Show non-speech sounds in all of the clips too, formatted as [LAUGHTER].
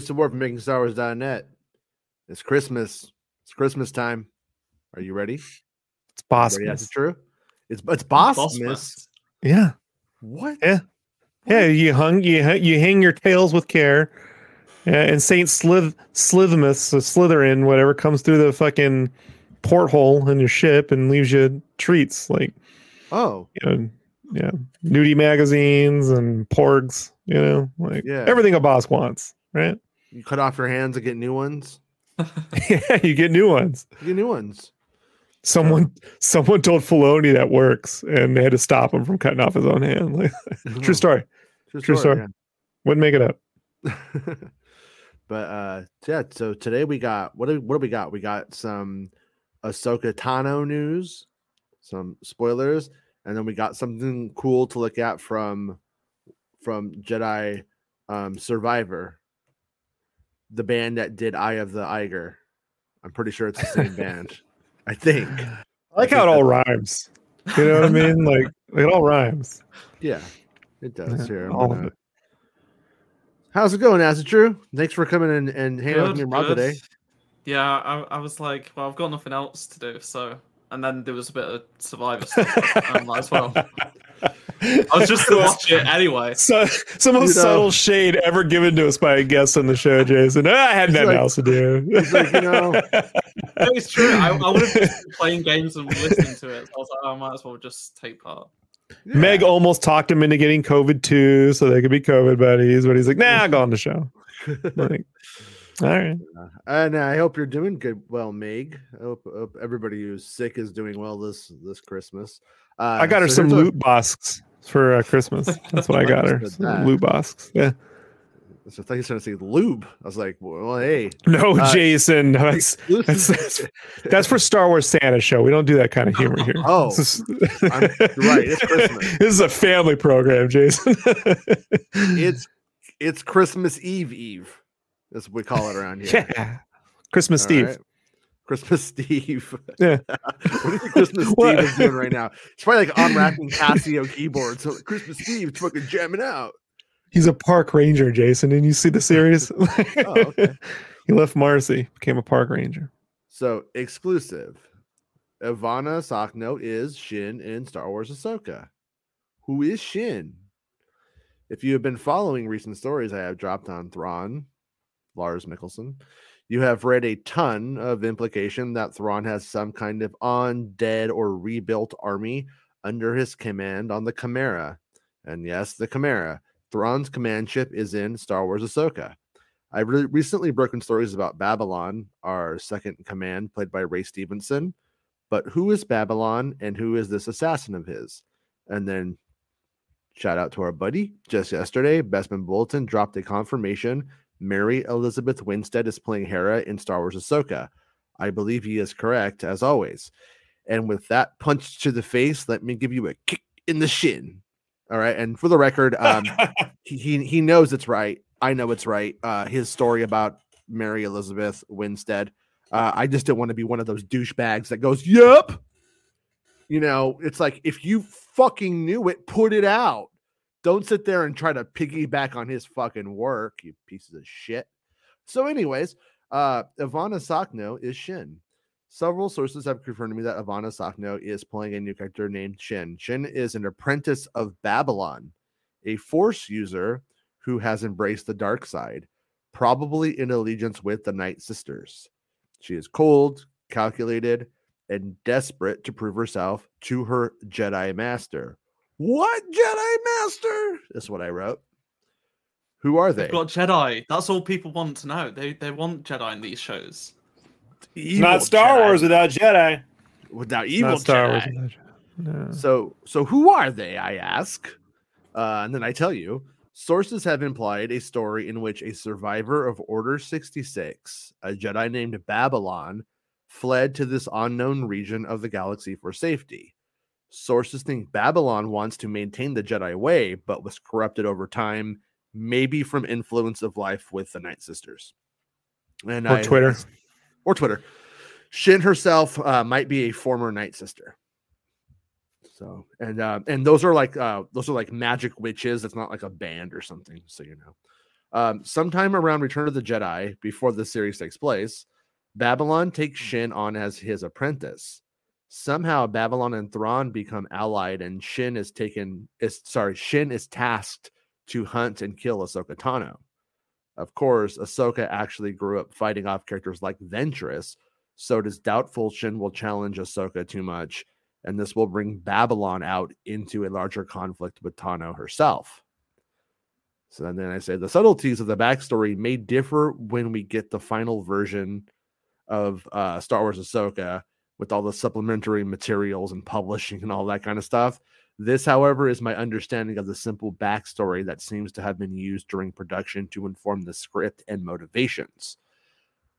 Jason Ward from MakingStarWars.net. It's Christmas. It's Christmas time. Are you ready? It's boss. Ready? That's true. It's it's boss, Boss miss. Miss. Yeah. What? Yeah. Yeah, you hung you you hang your tails with care, yeah, and Saint Slith Slithmus, so Slytherin, whatever, comes through the fucking porthole in your ship and leaves you treats like Oh, you know, yeah, nudie magazines and porgs, you know, like Yeah. everything a boss wants, right? You cut off your hands and get new ones. [LAUGHS] [LAUGHS] yeah, you get new ones. You get new ones. Someone someone told Filoni that works, and they had to stop him from cutting off his own hand. Like, [LAUGHS] true story. True, True story. Wouldn't make it up. but uh yeah, so today we got what do what do we got? We got some Ahsoka Tano news, some spoilers, and then we got something cool to look at from from Jedi um Survivor, the band that did Eye of the Eiger. I'm pretty sure it's the same [LAUGHS] band. I think. I like how it all rhymes. You know what I mean? [LAUGHS] Like it all rhymes. Yeah, it does. Yeah, Here, all gonna- it. How's it going, Azzatru? Thanks for coming in and hanging out with me Good, Rob today. Yeah, I, I was like, well, I've got nothing else to do, so. And then there was a bit of Survivor stuff um, as well. I was just to watch it anyway. So, some most You know- subtle shade ever given to us by a guest on the show, Jason. Ah, I had nothing like- else to do. He's like, you know, [LAUGHS] No, it's true. I, I would have been playing games and listening to it. So I was like, oh, I might as well just take part. yeah. Meg almost talked him into getting COVID too, so they could be COVID buddies. But he's like, "Nah, I'll go on the show." [LAUGHS] Like, all right. and I hope you're doing good. Well, Meg. I hope, hope everybody who's sick is doing well this this Christmas. Uh, I got her so some here's a- loot bosks for uh, Christmas. [LAUGHS] That's what I got her. Loot bosks. Yeah. So I thought you were trying to say lube. I was like, well, hey, No, Uh, Jason. That's, that's, that's, that's for Star Wars Santa show. We don't do that kind of humor here. [LAUGHS] Oh, This is- I'm- right, it's Christmas. [LAUGHS] this is a family program, Jason. it's it's Christmas Eve Eve. That's what we call it around here. [LAUGHS] yeah. Christmas All Steve. right? Christmas [LAUGHS] Steve. [LAUGHS] Yeah. what do you think Christmas? Steve is doing right now? It's probably like unwrapping Casio keyboards. So Christmas Steve is fucking jamming out. He's a park ranger, Jason. Didn't you see the series? Oh, okay. he left Marcy, became a park ranger. So exclusive. Ivanna Sakhno is Shin in Star Wars Ahsoka. Who is Shin? If you have been following recent stories I have dropped on Thrawn, Lars Mikkelsen, you have read a ton of implication that Thrawn has some kind of undead or rebuilt army under his command on the Chimera. And yes, the Chimera. Thrawn's command ship is in Star Wars Ahsoka. I've re- recently broken stories about Babylon, our second command, played by Ray Stevenson. But who is Babylon and who is this assassin of his? And then shout out to our buddy just yesterday, Bespin Bulletin dropped a confirmation Mary Elizabeth Winstead is playing Hera in Star Wars Ahsoka. I believe he is correct, as always. And with that punch to the face, let me give you a kick in the shin. All right. And for the record, um, he, [LAUGHS] he he knows it's right. I know it's right. Uh, his story about Mary Elizabeth Winstead. Uh, I just didn't want to be one of those douchebags that goes, "Yep." You know, it's like if you fucking knew it, put it out. Don't sit there and try to piggyback on his fucking work, you pieces of shit. So, anyways, uh, Ivanna Sakhno is Shin. Several sources have confirmed to me that Ivanna Sakhno is playing a new character named Shin. Shin is an apprentice of Babylon, a force user who has embraced the dark side, probably in allegiance with the Night Sisters. She is cold, calculated, and desperate to prove herself to her Jedi Master. What Jedi Master? That's what I wrote. Who are they? They've got Jedi. That's all people want to know. They they want Jedi in these shows. Evil Not Star Jedi. Without without Jedi. without evil Not Star Jedi. Wars. No. So, so who are they? I ask, uh, and then I tell you. Sources have implied a story in which a survivor of Order 66, a Jedi named Babylon, fled to this unknown region of the galaxy for safety. Sources think Babylon wants to maintain the Jedi way, but was corrupted over time, maybe from influence of life with the Night Sisters. And Or I- Twitter. or Twitter. Shin herself uh, might be a former Night Sister. So and uh, and those are like uh, those are like magic witches. It's not like a band or something. So you know. Um, sometime around Return of the Jedi, before the series takes place, Babylon takes Shin on as his apprentice. Somehow, Babylon and Thrawn become allied, and Shin is taken. Is sorry, Shin is tasked to hunt and kill Ahsoka Tano. Of course, Ahsoka actually grew up fighting off characters like Ventress, so it is doubtful Shin will challenge Ahsoka too much, and this will bring Babylon out into a larger conflict with Tano herself. So then I say the subtleties of the backstory may differ when we get the final version of uh, Star Wars Ahsoka with all the supplementary materials and publishing and all that kind of stuff. This, however, is my understanding of the simple backstory that seems to have been used during production to inform the script and motivations.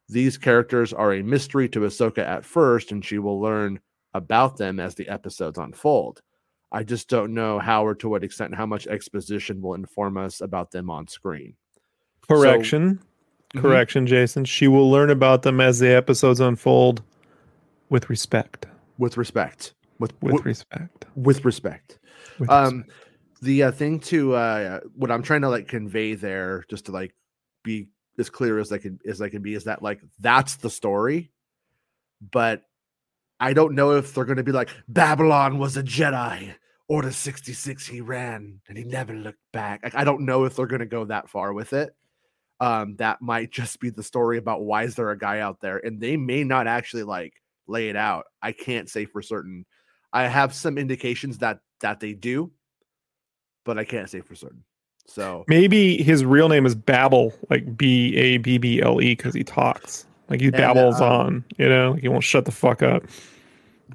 These characters are a mystery to Ahsoka at first, and she will learn about them as the episodes unfold. I just don't know how or to what extent how much exposition will inform us about them on screen. Correction. Mhm. Correction, Jason. She will learn about them as the episodes unfold with respect. With respect. With With with, respect. with respect. With Um respect. the uh, thing to uh what I'm trying to like convey there, just to like be as clear as I can as I can be, is that like that's the story, but I don't know if they're going to be like Babylon was a Jedi. Order 66 he ran and he never looked back. Like, I don't know if they're going to go that far with it. Um, that might just be the story about why is there a guy out there, and they may not actually like lay it out. I can't say for certain. I have some indications that that they do, but I can't say for certain. So Maybe his real name is Babel, like B A B B L E, because he talks. Like he And, babbles um, on, you know, like he won't shut the fuck up.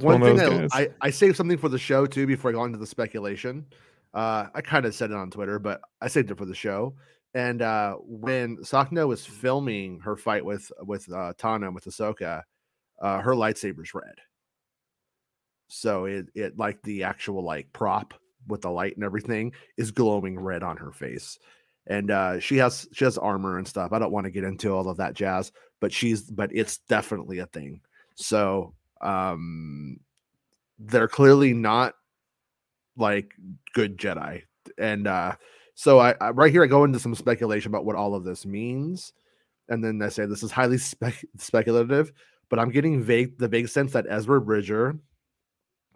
one one thing of those I. I I saved something for the show too before I go into the speculation. Uh, I kind of said it on Twitter, but I saved it for the show. And uh, when Sakhno was filming her fight with with uh, Tano with Ahsoka, uh, her lightsaber's red. So it it like the actual like prop with the light and everything is glowing red on her face. And uh, she has she has armor and stuff. I don't want to get into all of that jazz, but she's but it's definitely a thing. So um they're clearly not like good Jedi. And uh so I, I right here I go into some speculation about what all of this means. And then I say this is highly spec- speculative, but I'm getting vague the vague sense that Ezra Bridger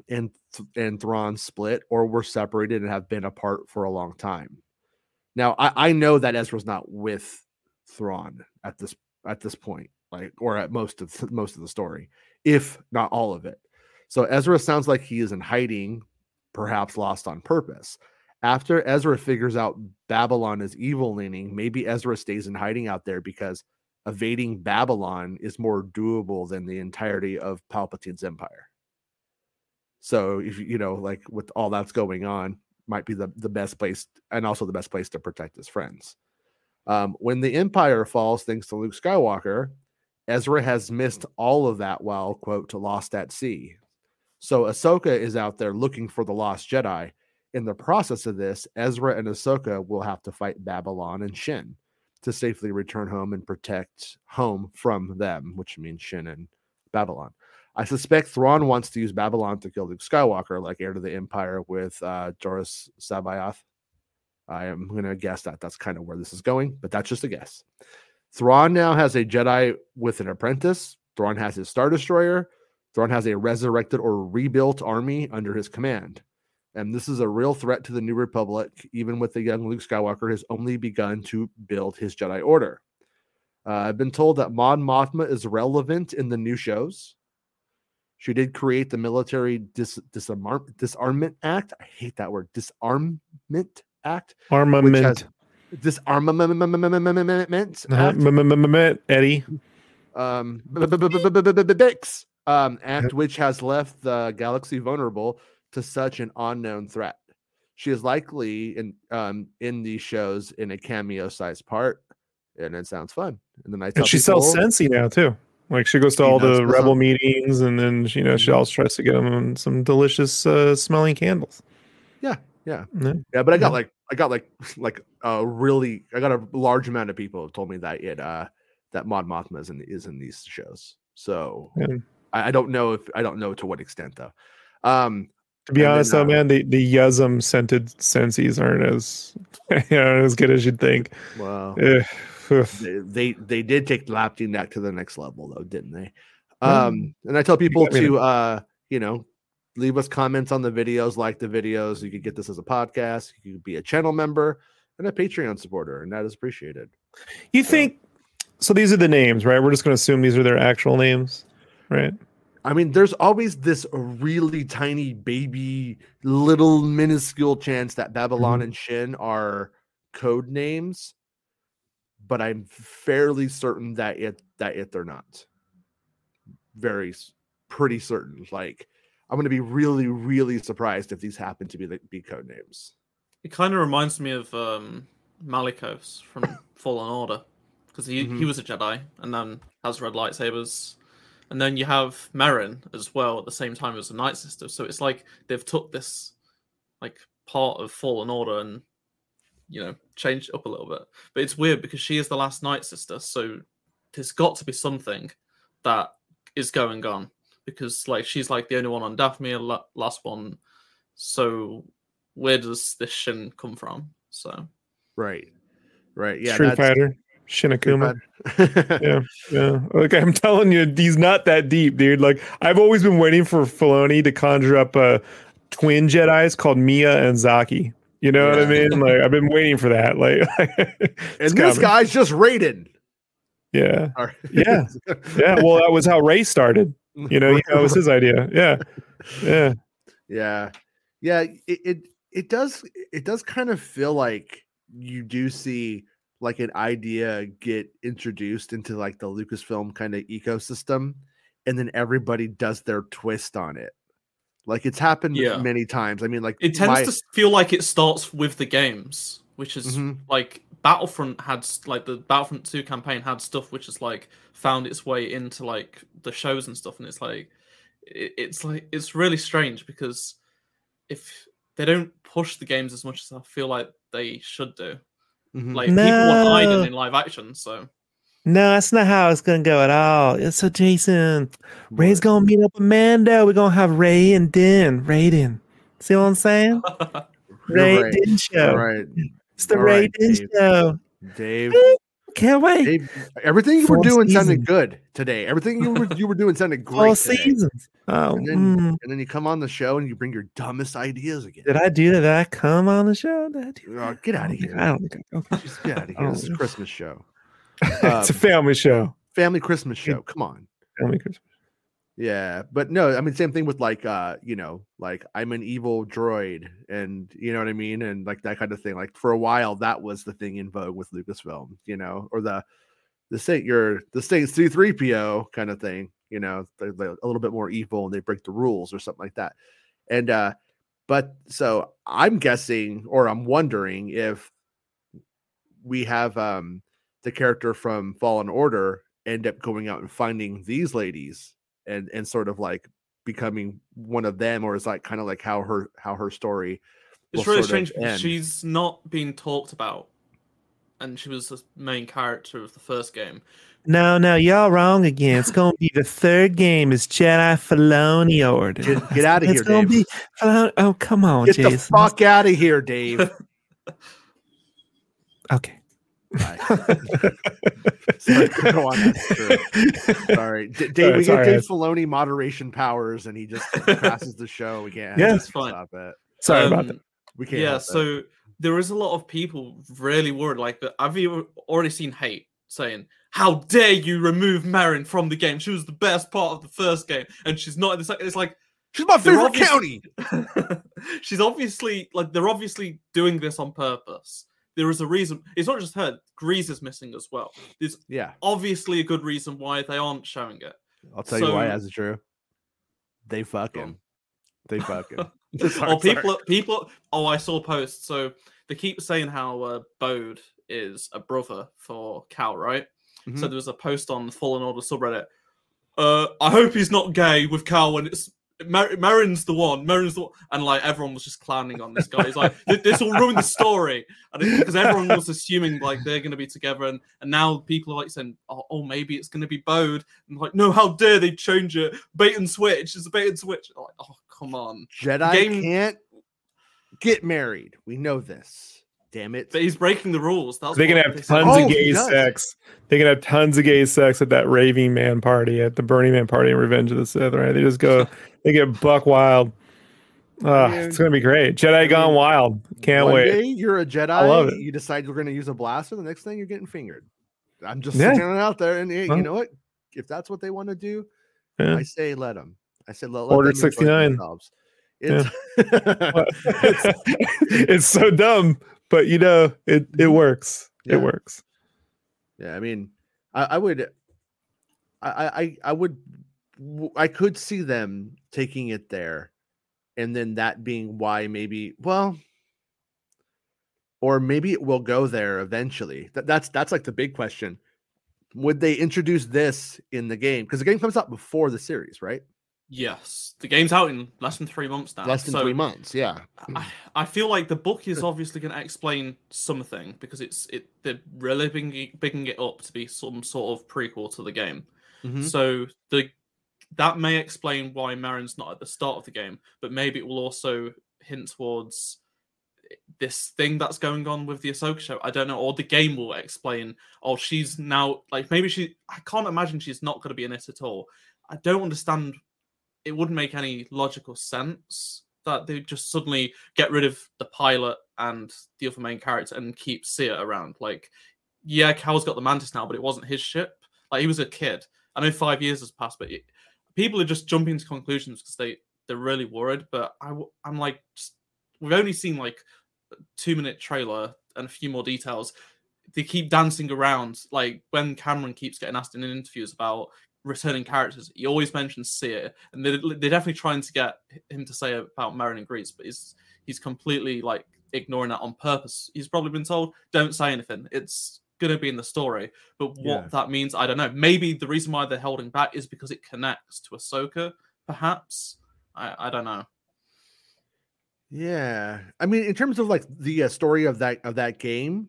and and Thrawn split or were separated and have been apart for a long time. Now I, I know that Ezra's not with Thrawn at this at this point, like or at most of most of the story, if not all of it. So Ezra sounds like he is in hiding, perhaps lost on purpose. After Ezra figures out Babylon is evil leaning, maybe Ezra stays in hiding out there because evading Babylon is more doable than the entirety of Palpatine's empire. So if you know, like with all that's going on, might be the, the best place and also the best place to protect his friends. Um, when the empire falls, thanks to Luke Skywalker, Ezra has missed all of that while, quote, lost at sea. So Ahsoka is out there looking for the lost Jedi. In the process of this, Ezra and Ahsoka will have to fight Babylon and Shin to safely return home and protect home from them, which means Shin and Babylon. I suspect Thrawn wants to use Babylon to kill Luke Skywalker, like heir to the Empire with uh, Joruus C'baoth. I am going to guess that that's kind of where this is going, but that's just a guess. Thrawn now has a Jedi with an apprentice. Thrawn has his Star Destroyer. Thrawn has a resurrected or rebuilt army under his command. And this is a real threat to the New Republic, even with the young Luke Skywalker has only begun to build his Jedi Order. Uh, I've been told that Mon Mothma is relevant in the new shows. She did create the Military Dis- Disarm- Disarmament Act. I hate that word. Disarmament Act. Armament. Disarmament Uh, Act. Eddie. um Bix um act which has left the galaxy vulnerable to such an unknown threat. She is likely in um in these shows in a cameo sized part, and it sounds fun. And then I And she sells Scentsy now too. Like she goes to She all the rebel Sen- meetings, and then she, you know she Mhm. always tries to get them some delicious uh, smelling candles. Yeah, yeah. Yeah. Yeah, but I got Yeah. like I got like [LAUGHS] like a really I got a large amount of people told me that it uh that Mon Mothma is in is in these shows. So Yeah. I, I don't know if I don't know to what extent though. Um To be And honest, though, uh, man, the the Yuzum scented sensies aren't as [LAUGHS] you know, as good as you'd think. Ugh, ugh. they, they they did take Lapti Nek to the next level though, didn't they? Um, and I tell people to uh, you know, leave us comments on the videos, like the videos. You could get this as a podcast. You could be a channel member and a Patreon supporter, and that is appreciated. You So- think so? These are the names, right? We're just going to assume these are their actual names, right? I mean, there's always this really tiny baby, little minuscule chance that Babylon Mhm. and Shin are code names, but I'm fairly certain that it that it they're not. Very pretty certain. Like I'm gonna be really, really surprised if these happen to be the be code names. It kind of reminds me of um, Malicos from [LAUGHS] Fallen Order because he, he Mhm. was a Jedi and then has red lightsabers. And then you have Merrin as well at the same time as the Night Sister. So it's like they've took this like part of Fallen Order and you know changed it up a little bit. But it's weird because she is the last Night Sister, so there's got to be something that is going on because like she's like the only one on Daphne, la- last one. So where does this Shin come from? So Right. Right. Yeah. Street Fighter, Street Shinakuma. [LAUGHS] Yeah, yeah. Like I'm telling you, he's not that deep, dude. Like I've always been waiting for Filoni to conjure up uh, twin Jedi's called Mia and Zaki. You know what I mean? [LAUGHS] Like I've been waiting for that. Like, [LAUGHS] and this guy's just Raiden. yeah, right. Yeah. yeah. Well, that was how Ray started. You know, that was his idea. Yeah, yeah. Yeah, yeah. It, it it does it does kind of feel like you do see like an idea get introduced into like the Lucasfilm kind of ecosystem, and then everybody does their twist on it. Like it's happened Yeah. many times. I mean, like it tends my- to feel like it starts with the games, which is Mhm. like Battlefront had like the Battlefront 2 campaign had stuff which is like found its way into like the shows and stuff, and it's like it, it's like it's really strange because if they don't push the games as much as I feel like they should do, Mhm. like people want No. In live action, so No, that's not how it's gonna go at all. It's so Jason. Rey's gonna meet up with Mando. We're gonna have Rey and Din. Raiden. See what I'm saying? [LAUGHS] Ray right. Din show. All right, It's the All Ray right, Din Dave. show. Dave. [LAUGHS] Can't wait. Everything you were doing sounded good today. Everything you were you were doing sounded [LAUGHS] great. Four seasons. Oh, And then, mm. and then you come on the show and you bring your dumbest ideas again. did I do that? Did I come on the show? Did I do Oh, get out of here. I don't think I, okay. Just get out of [LAUGHS] here. This is a Christmas show. [LAUGHS] it's a Um, family show. Family Christmas show. Come on. Family Christmas. Yeah. But no, I mean, same thing with like, uh, you know, like I'm an evil droid and you know what I mean? And like that kind of thing. Like for a while, that was the thing in vogue with Lucasfilm, you know, or the, the Saint, you're the Saint C3PO kind of thing, you know, they're, they're a little bit more evil and they break the rules or something like that. And, uh, but so I'm guessing or I'm wondering if we have um the character from Fallen Order end up going out and finding these ladies and and sort of like becoming one of them or is like kind of like how her how her story It's really strange she's not being talked about, and she was the main character of the first game. No, no, y'all wrong again. It's gonna be the third game. Is Jedi Filoni order. Get- get outta It's here, gonna Dave. be Filoni- Oh, come on, get Jason. the fuck out of here dave [LAUGHS] Okay. Bye. [LAUGHS] Sorry, go on, that's true. sorry D- [LAUGHS] dave Sorry, we sorry, give dave I- Filoni moderation powers and he just passes the show we can't Yeah. have It's fine. stop it Sorry about Um, that. we can't yeah help it. so there is a lot of people really worried like that i've even already seen hate saying how dare you remove Merrin from the game she was the best part of the first game and she's not in the second it's like she's my favorite obvious- county [LAUGHS] she's obviously like they're obviously doing this on purpose there is a reason it's not just her Greez is missing as well there's yeah obviously a good reason why they aren't showing it i'll tell you why So- that's true they fucking they fucking [LAUGHS] oh, [LAUGHS] people, people. Oh, I saw posts. So they keep saying how uh, Bode is a brother for Cal, right? So Mhm. there was a post on the Fallen Order subreddit. Uh, I hope he's not gay with Cal when it's Mar- Merrin's the one. Merrin's the one, and like everyone was just clowning on this guy. He's like, this will ruin the story, and because everyone was assuming like they're going to be together, and and now people are like saying, oh, oh maybe it's going to be Bode, and like, no, how dare they change it? Bait and switch. It's a bait and switch. Like, oh come on. Jedi game- can't get married. We know this. Damn it. But he's breaking the rules. That's They can what have they tons Oh, of gay does. sex. They can have tons of gay sex at that Raving Man party, at the Burning Man party in Revenge of the Sith, right? They just go, [LAUGHS] they get buck wild. Uh, it's gonna be great. Jedi I Gone Wild. Can't One wait. day you're a Jedi. I love it. You decide you're going to use a blaster. The next thing you're getting fingered. I'm just Yeah. throwing it out there, and hey, Well- you know what? If that's what they want to do, Yeah. I say let them. I say let, let Order 69. themselves. It's, [LAUGHS] it's, [LAUGHS] it's so dumb, but you know, it it Mhm. works. Yeah. It works. Yeah, I mean, I, I would, I, I, I- I would, I could see them taking it there, and then that being why maybe, well, or maybe it will go there eventually. That, that's that's like the big question. Would they introduce this in the game? Because the game comes out before the series, right? Yes, the game's out in less than three months now. Less than so three months. Yeah. I, I feel like the book is [LAUGHS] obviously going to explain something because it's it they're really bigging, bigging it up to be some sort of prequel to the game. Mhm. So the that may explain why Merrin's not at the start of the game, but maybe it will also hint towards this thing that's going on with the Ahsoka show. I don't know, or the game will explain. Oh, she's now like maybe she. I can't imagine she's not going to be in it at all. I don't understand. It wouldn't make any logical sense that they just suddenly get rid of the pilot and the other main character and keep Cere around. Like, yeah, Cal's got the Mantis now, but it wasn't his ship. Like he was a kid. I know five years has passed, but it, people are just jumping to conclusions because they they're really worried. But I, I'm like, just, we've only seen like two minute trailer and a few more details. They keep dancing around. Like when Cameron keeps getting asked in interviews about returning characters, he always mentions Cere, and they're, they're definitely trying to get him to say about Merrin and Greez, but he's he's completely like ignoring that on purpose. He's probably been told, "Don't say anything. It's gonna be in the story." But what Yeah. that means, I don't know. Maybe the reason why they're holding back is because it connects to Ahsoka, perhaps. I, I don't know. Yeah, I mean, in terms of like the uh, story of that of that game,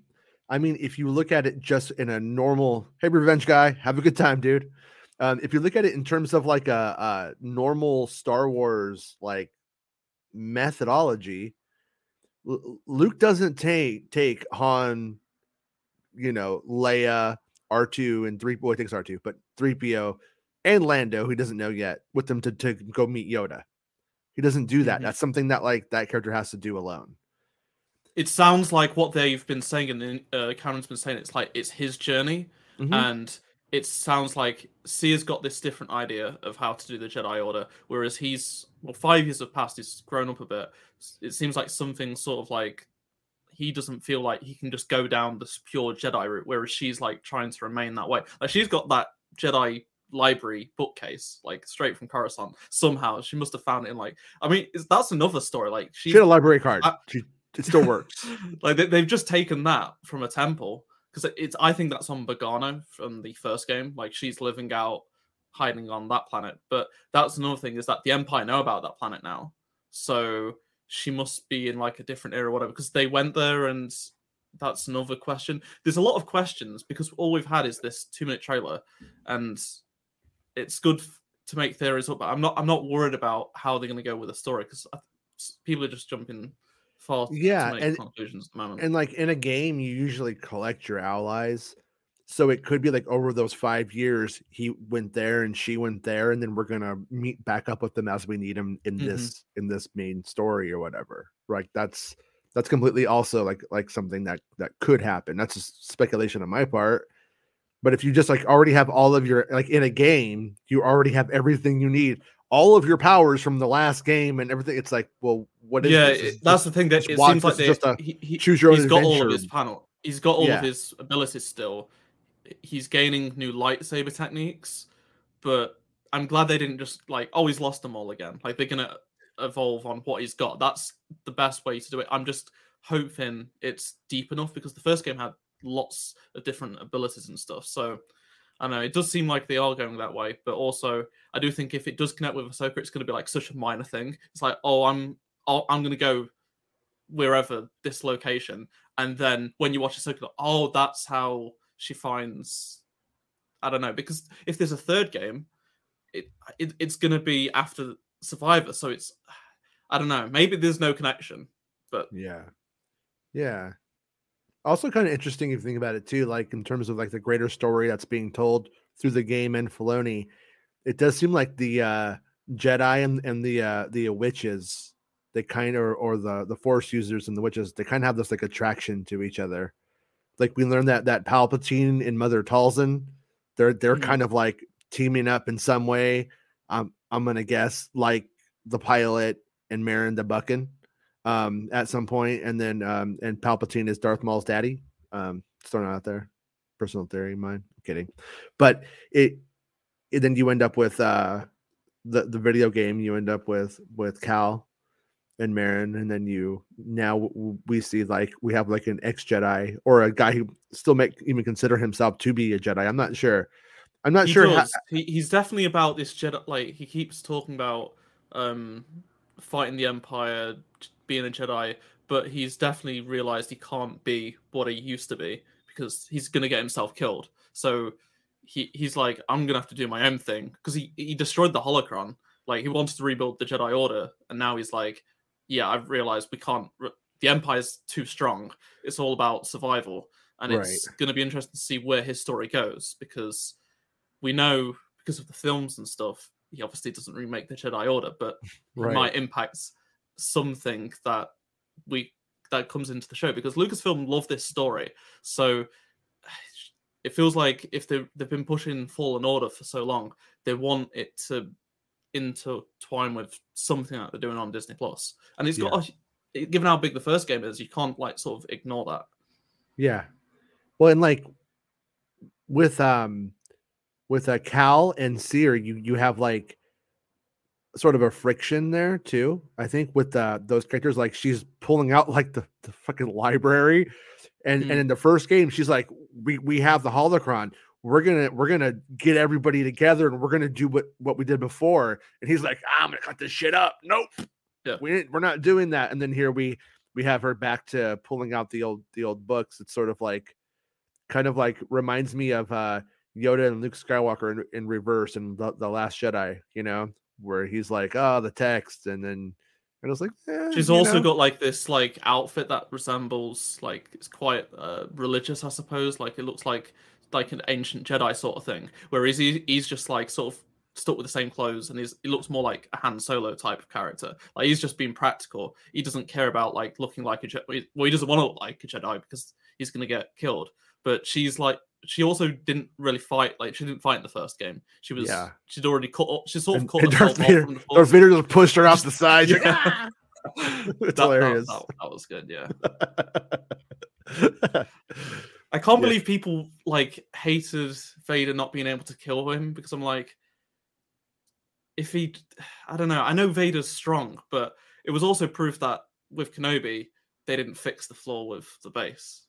I mean, if you look at it just in a normal, hey, revenge guy, have a good time, dude. Um, if you look at it in terms of like a, a normal Star Wars like methodology, L- Luke doesn't take take Han, you know, Leia, R two, and three. Well, he takes R two, but three PO and Lando, who doesn't know yet, with them to to go meet Yoda. He doesn't do that. Mhm. That's something that like that character has to do alone. It sounds like what they've been saying, and uh, Cameron's been saying. It's like it's his journey, Mhm. and it sounds like Cere's got this different idea of how to do the Jedi Order, whereas he's well, five years have passed. He's grown up a bit. It seems like something sort of like he doesn't feel like he can just go down this pure Jedi route, whereas she's like trying to remain that way. Like she's got that Jedi library bookcase, like straight from Coruscant. Somehow she must have found it in like. I mean, it's, that's another story. Like she she's had a library card. I- she, it still works. [LAUGHS] like they, they've just taken that from a temple because it's i think that's on Bogano from the first game. Like she's living out hiding on that planet. But that's another thing is that the empire know about that planet now. So she must be in like a different era whatever because they went there and that's another question. There's a lot of questions because all we've had is this two minute trailer and it's good to make theories up but i'm not i'm not worried about how they're going to go with the story because people are just jumping far Yeah, and- conclusions at the moment and like in a game, you usually collect your allies. So it could be like over those five years, he went there and she went there, and then we're gonna meet back up with them as we need them in Mhm. this in this main story or whatever. Right? That's that's completely also like like something that that could happen. That's just speculation on my part. But if you just like already have all of your like in a game, you already have everything you need, all of your powers from the last game and everything. It's like, well, what is yeah, this? it- that's the thing that it seems like they, just a he, he, choose your own he's got all of adventure? his panel. He's got all Yeah. of his abilities still. He's gaining new lightsaber techniques, but I'm glad they didn't just like, oh, he's lost them all again. Like they're gonna evolve on what he's got. That's the best way to do it. I'm just hoping it's deep enough because the first game had lots of different abilities and stuff. So I know it does seem like they are going that way, but also I do think if it does connect with Ahsoka, it's going to be like such a minor thing. It's like, oh, I'm, oh, I'm going to go wherever this location, and then when you watch Ahsoka, oh, that's how she finds. I don't know because if there's a third game, it, it it's going to be after Survivor. So it's I don't know. Maybe there's no connection, but Yeah. Yeah. Also kind of interesting if you think about it too, like in terms of like the greater story that's being told through the game and Filoni, it does seem like the uh Jedi and, and the uh the witches, they kind of or the the force users and the witches, they kind of have this like attraction to each other. Like we learned that that Palpatine and Mother Talzin, they're they're Mhm. kind of like teaming up in some way. Um, I'm gonna guess like the pilot and Merrin the Buckin um, at some point, and then um, and Palpatine is Darth Maul's daddy. Um, just throwing it out there, personal theory, of mine. I'm kidding, but it, it then you end up with uh, the the video game. You end up with with Cal and Merrin, and then you now we see like we have like an ex Jedi or a guy who still make even consider himself to be a Jedi. I'm not sure. I'm not he sure. How, he, he's definitely about this Jedi. Like he keeps talking about um fighting the Empire, being a Jedi, but he's definitely realized he can't be what he used to be because he's gonna get himself killed. So he he's like, I'm gonna have to do my own thing because he he destroyed the holocron. Like he wanted to rebuild the Jedi Order, and now he's like, yeah, I've realized we can't. Re- the Empire's too strong. It's all about survival, and it's going to be interesting to see where his story goes because we know because of the films and stuff, he obviously doesn't remake the Jedi Order, but right. it might impact something that we that comes into the show because Lucasfilm love this story. So it feels like if they they've been pushing Fallen Order for so long, they want it to intertwine with something that they're doing on Disney Plus. And it's got a, given how big the first game is, you can't like sort of ignore that. Yeah. Well, and like with um with a Cal and Cere, you you have like sort of a friction there too. I think with uh, those characters, like she's pulling out like the, the fucking library, and Mm. and in the first game, she's like, we we have the holocron. We're gonna we're gonna get everybody together and we're gonna do what what we did before. And he's like, "Ah, I'm gonna cut this shit up. Nope, Yeah. we we're not doing that. And then here we we have her back to pulling out the old the old books. It's sort of like kind of like reminds me of uh Yoda and Luke Skywalker in, in reverse in the, the Last Jedi, you know, where he's like, oh, the text, and then and I was like, eh, She's also know. got like this like outfit that resembles like it's quite uh, religious, I suppose. Like it looks like like an ancient Jedi sort of thing. Whereas he, he's just like sort of stuck with the same clothes, and he's he looks more like a Han Solo type of character. Like he's just being practical. He doesn't care about like looking like a Jedi. Well, he doesn't want to look like a Jedi because he's gonna get killed. But she's like. She also didn't really fight. Like she didn't fight in the first game. She was. Yeah. She'd already cut. She sort of And- cut and Darth off Vader- from the Darth Vader just pushed her off the side. She's [LAUGHS] Yeah. "Ah!" [LAUGHS] it's That- that- hilarious. That, that was good. Yeah. [LAUGHS] I can't Yeah. believe people like hated Vader not being able to kill him because I'm like, if he, I don't know. I know Vader's strong, but it was also proof that with Kenobi they didn't fix the flaw with the base,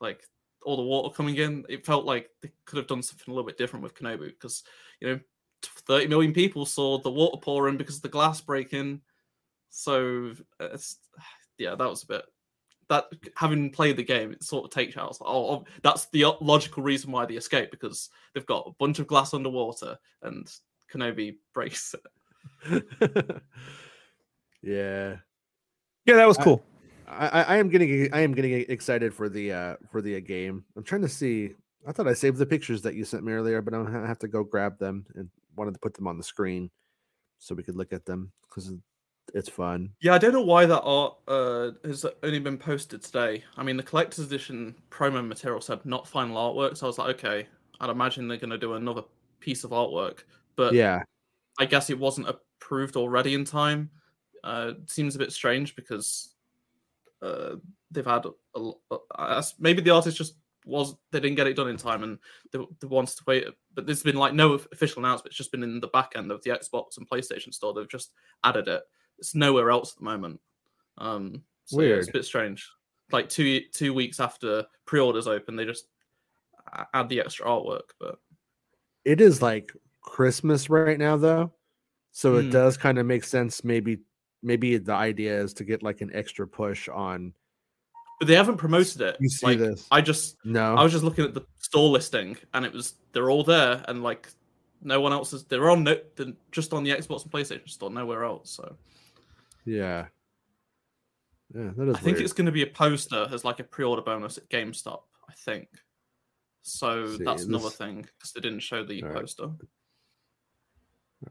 like all the water coming in. It felt like they could have done something a little bit different with Kenobi because you know, 30 million people saw the water pouring because of the glass breaking. So it's yeah, that was a bit that having played the game, it sort of takes out. Like, oh, oh, that's the logical reason why they escape because they've got a bunch of glass underwater and Kenobi [LAUGHS] breaks it. [LAUGHS] yeah. Yeah, that was cool. I, I- I am getting I am getting excited for the uh for the uh, game. I'm trying to see. I thought I saved the pictures that you sent me earlier, but I'm gonna have to go grab them and wanted to put them on the screen so we could look at them because it's fun. Yeah, I don't know why that art uh, has only been posted today. I mean, the collector's edition promo material said not final artwork, so I was like, okay, I'd imagine they're going to do another piece of artwork. But Yeah, I guess it wasn't approved already in time. Uh, seems a bit strange because uh, they've had a, l- a- maybe the artist just was they didn't get it done in time and they, they wants to wait. But there's been like no official announcement. It's just been in the back end of the Xbox and PlayStation store. They've just added it. It's nowhere else at the moment. Um, so yeah, it's a bit strange. Like two two weeks after pre-orders open, they just add the extra artwork. But it is like Christmas right now though, so it Hmm. does kind of make sense. Maybe maybe the idea is to get like an extra push on. but they haven't promoted it. You see like, this? I just No, I was just looking at the store listing and it was they're all there and like no one else is. They're on no, they're just on the Xbox and PlayStation store, nowhere else. So Yeah. Yeah, that is I think it's going to be a poster as like a pre-order bonus at GameStop. I think. So See, that's another thing because they didn't show the All right. poster.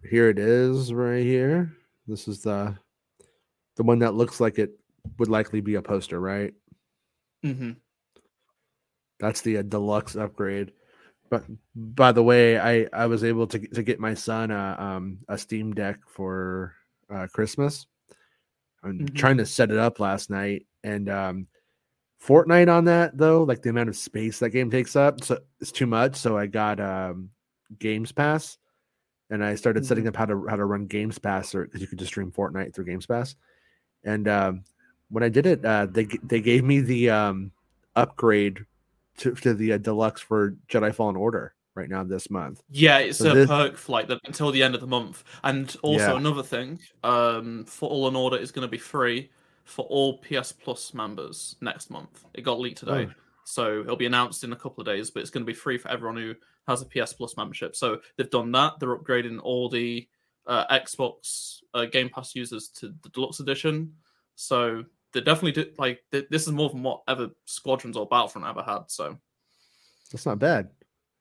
Here it is right here. This is the the one that looks like it would likely be a poster, right? hmm That's the uh, deluxe upgrade. But by the way, I I was able to to get my son a um a Steam Deck for uh, Christmas. I'm Mhm. trying to set it up last night, and um, Fortnite on that though, like the amount of space that game takes up, so it's too much. So I got um Games Pass, and I started setting up how to how to run Games Pass, or because you could just stream Fortnite through Games Pass. And um, when I did it, uh, they they gave me the um upgrade to, to the uh, deluxe for Jedi Fallen Order right now this month. Yeah, it's So a this- perk flight the, until the end of the month. And also Yeah. another thing, um, Fallen Order is going to be free for all PS Plus members next month. It got leaked today, Oh. so it'll be announced in a couple of days. But it's going to be free for everyone who has a PS Plus membership. So they've done that. They're upgrading all the uh, Xbox uh, Game Pass users to the deluxe edition. So they definitely did like th- this is more than what ever Squadrons or Battlefront ever had. So That's not bad.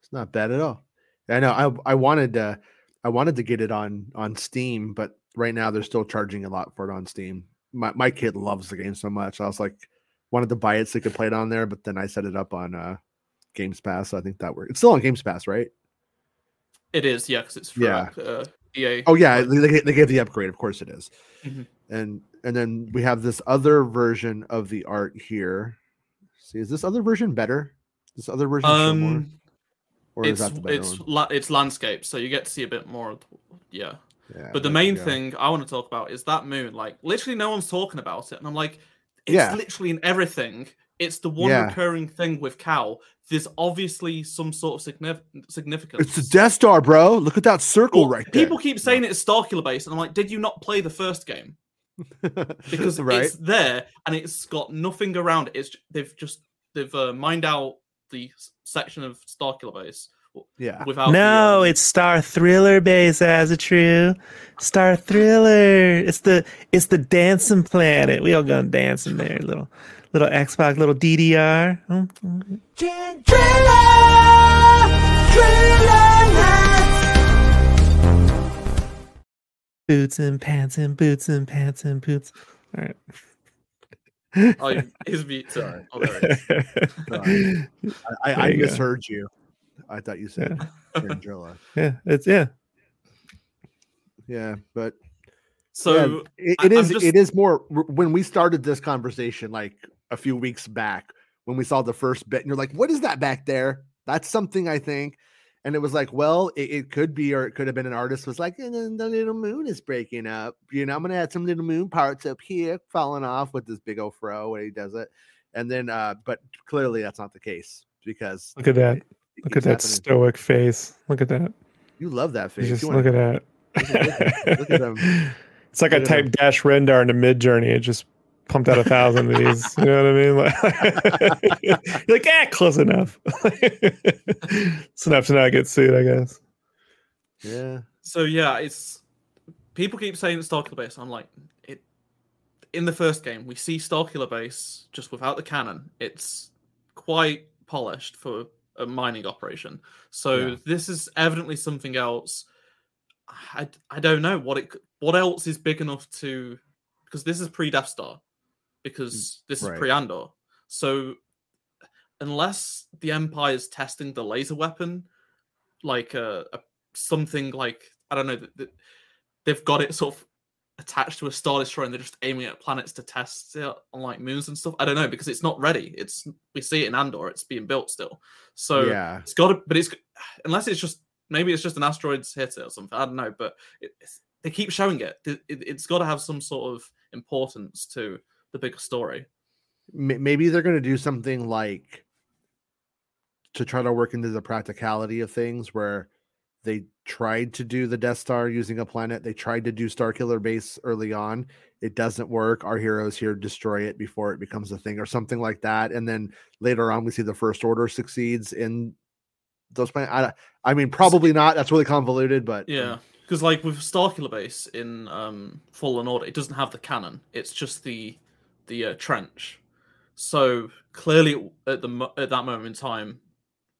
It's not bad at all. I know. I I wanted to I wanted to get it on on Steam, but right now they're still charging a lot for it on Steam. My my kid loves the game so much. I was like wanted to buy it so he could play it on there, but then I set it up on uh Games Pass. So I think that worked. It's still on Games Pass, right? it is, yeah, because it's for Yeah. uh, EA. Oh yeah, they, they, they gave the upgrade. Of course it is. Mhm. And and then we have this other version of the art here. See, is this other version better? This other version Um, or is that the better it's la- it's landscape, so you get to see a bit more. of- Yeah, Yeah, but the main thing I want to talk about is that moon. Like, literally, no one's talking about it, and I'm like, it's Yeah. literally in everything. It's the one Yeah. recurring thing with Cal. There's obviously some sort of signif- significance. It's the Death Star, bro. Look at that circle Well, right there. People keep saying it's Starkiller base, and I'm like, did you not play the first game? [LAUGHS] Because right, it's there and it's got nothing around it. It's they've just they've uh, mined out the section of Starkiller base yeah, without. the, No, um, it's Star Thriller base as a true. Star Thriller. It's the it's the dancing planet. We all gonna dance in there, little little Xbox, little DDR. Boots and pants and boots and pants and boots. All right. [LAUGHS] Oh, his mute. Sorry. Oh, there. Sorry. I, I, I There you go. misheard you. I thought you said Tangela. [LAUGHS] yeah, it's yeah. Yeah, but So yeah, it, I- it I'm is just- it is more when we started this conversation like a few weeks back when we saw the first bit and you're like, what is that back there? That's something I think. And it was like, well, it, it could be, or it could have been an artist was like, and then the little moon is breaking up. You know, I'm gonna add some little moon parts up here falling off with this big old fro when he does it. And then uh, but clearly that's not the case because Look at that. it Look at that happening. stoic face. Look at that. You love that face. Just look at look at- look at them. [LAUGHS] It's like I Look them. typed dash rendar into Midjourney. It just pumped out a thousand of these. You know what I mean? Like, [LAUGHS] you're like, ah, close enough. it's enough to not get sued, I guess. yeah. so yeah, it's people keep saying it's Starkiller base. I'm like, it. In the first game, we see Starkiller base just without the cannon. It's quite polished for a mining operation. So Yeah. this is evidently something else. I, I don't know what it what else is big enough to because this is pre Death Star because mm, this is right. pre Andor. So unless the Empire is testing the laser weapon, like a, a something like I don't know that they've got it sort of attached to a star destroyer and they're just aiming at planets to test it on like moons and stuff. I don't know because it's not ready. It's we see it in Andor. It's being built still. So yeah. it's got to, but it's unless it's just maybe it's just an asteroid's hit it or something. I don't know, but it, they keep showing it. It, it. It's got to have some sort of importance to the bigger story. Maybe they're going to do something like to try to work into the practicality of things where they tried to do the Death Star using a planet. They tried to do Star Killer Base early on. It doesn't work. Our heroes here destroy it before it becomes a thing or something like that. And then later on, we see the First Order succeeds in those planets. I, I mean, probably not. That's really convoluted, but Yeah, because like with Starkiller Base in um, Fallen Order, it doesn't have the cannon. It's just the the uh, trench. So clearly, at the at that moment in time,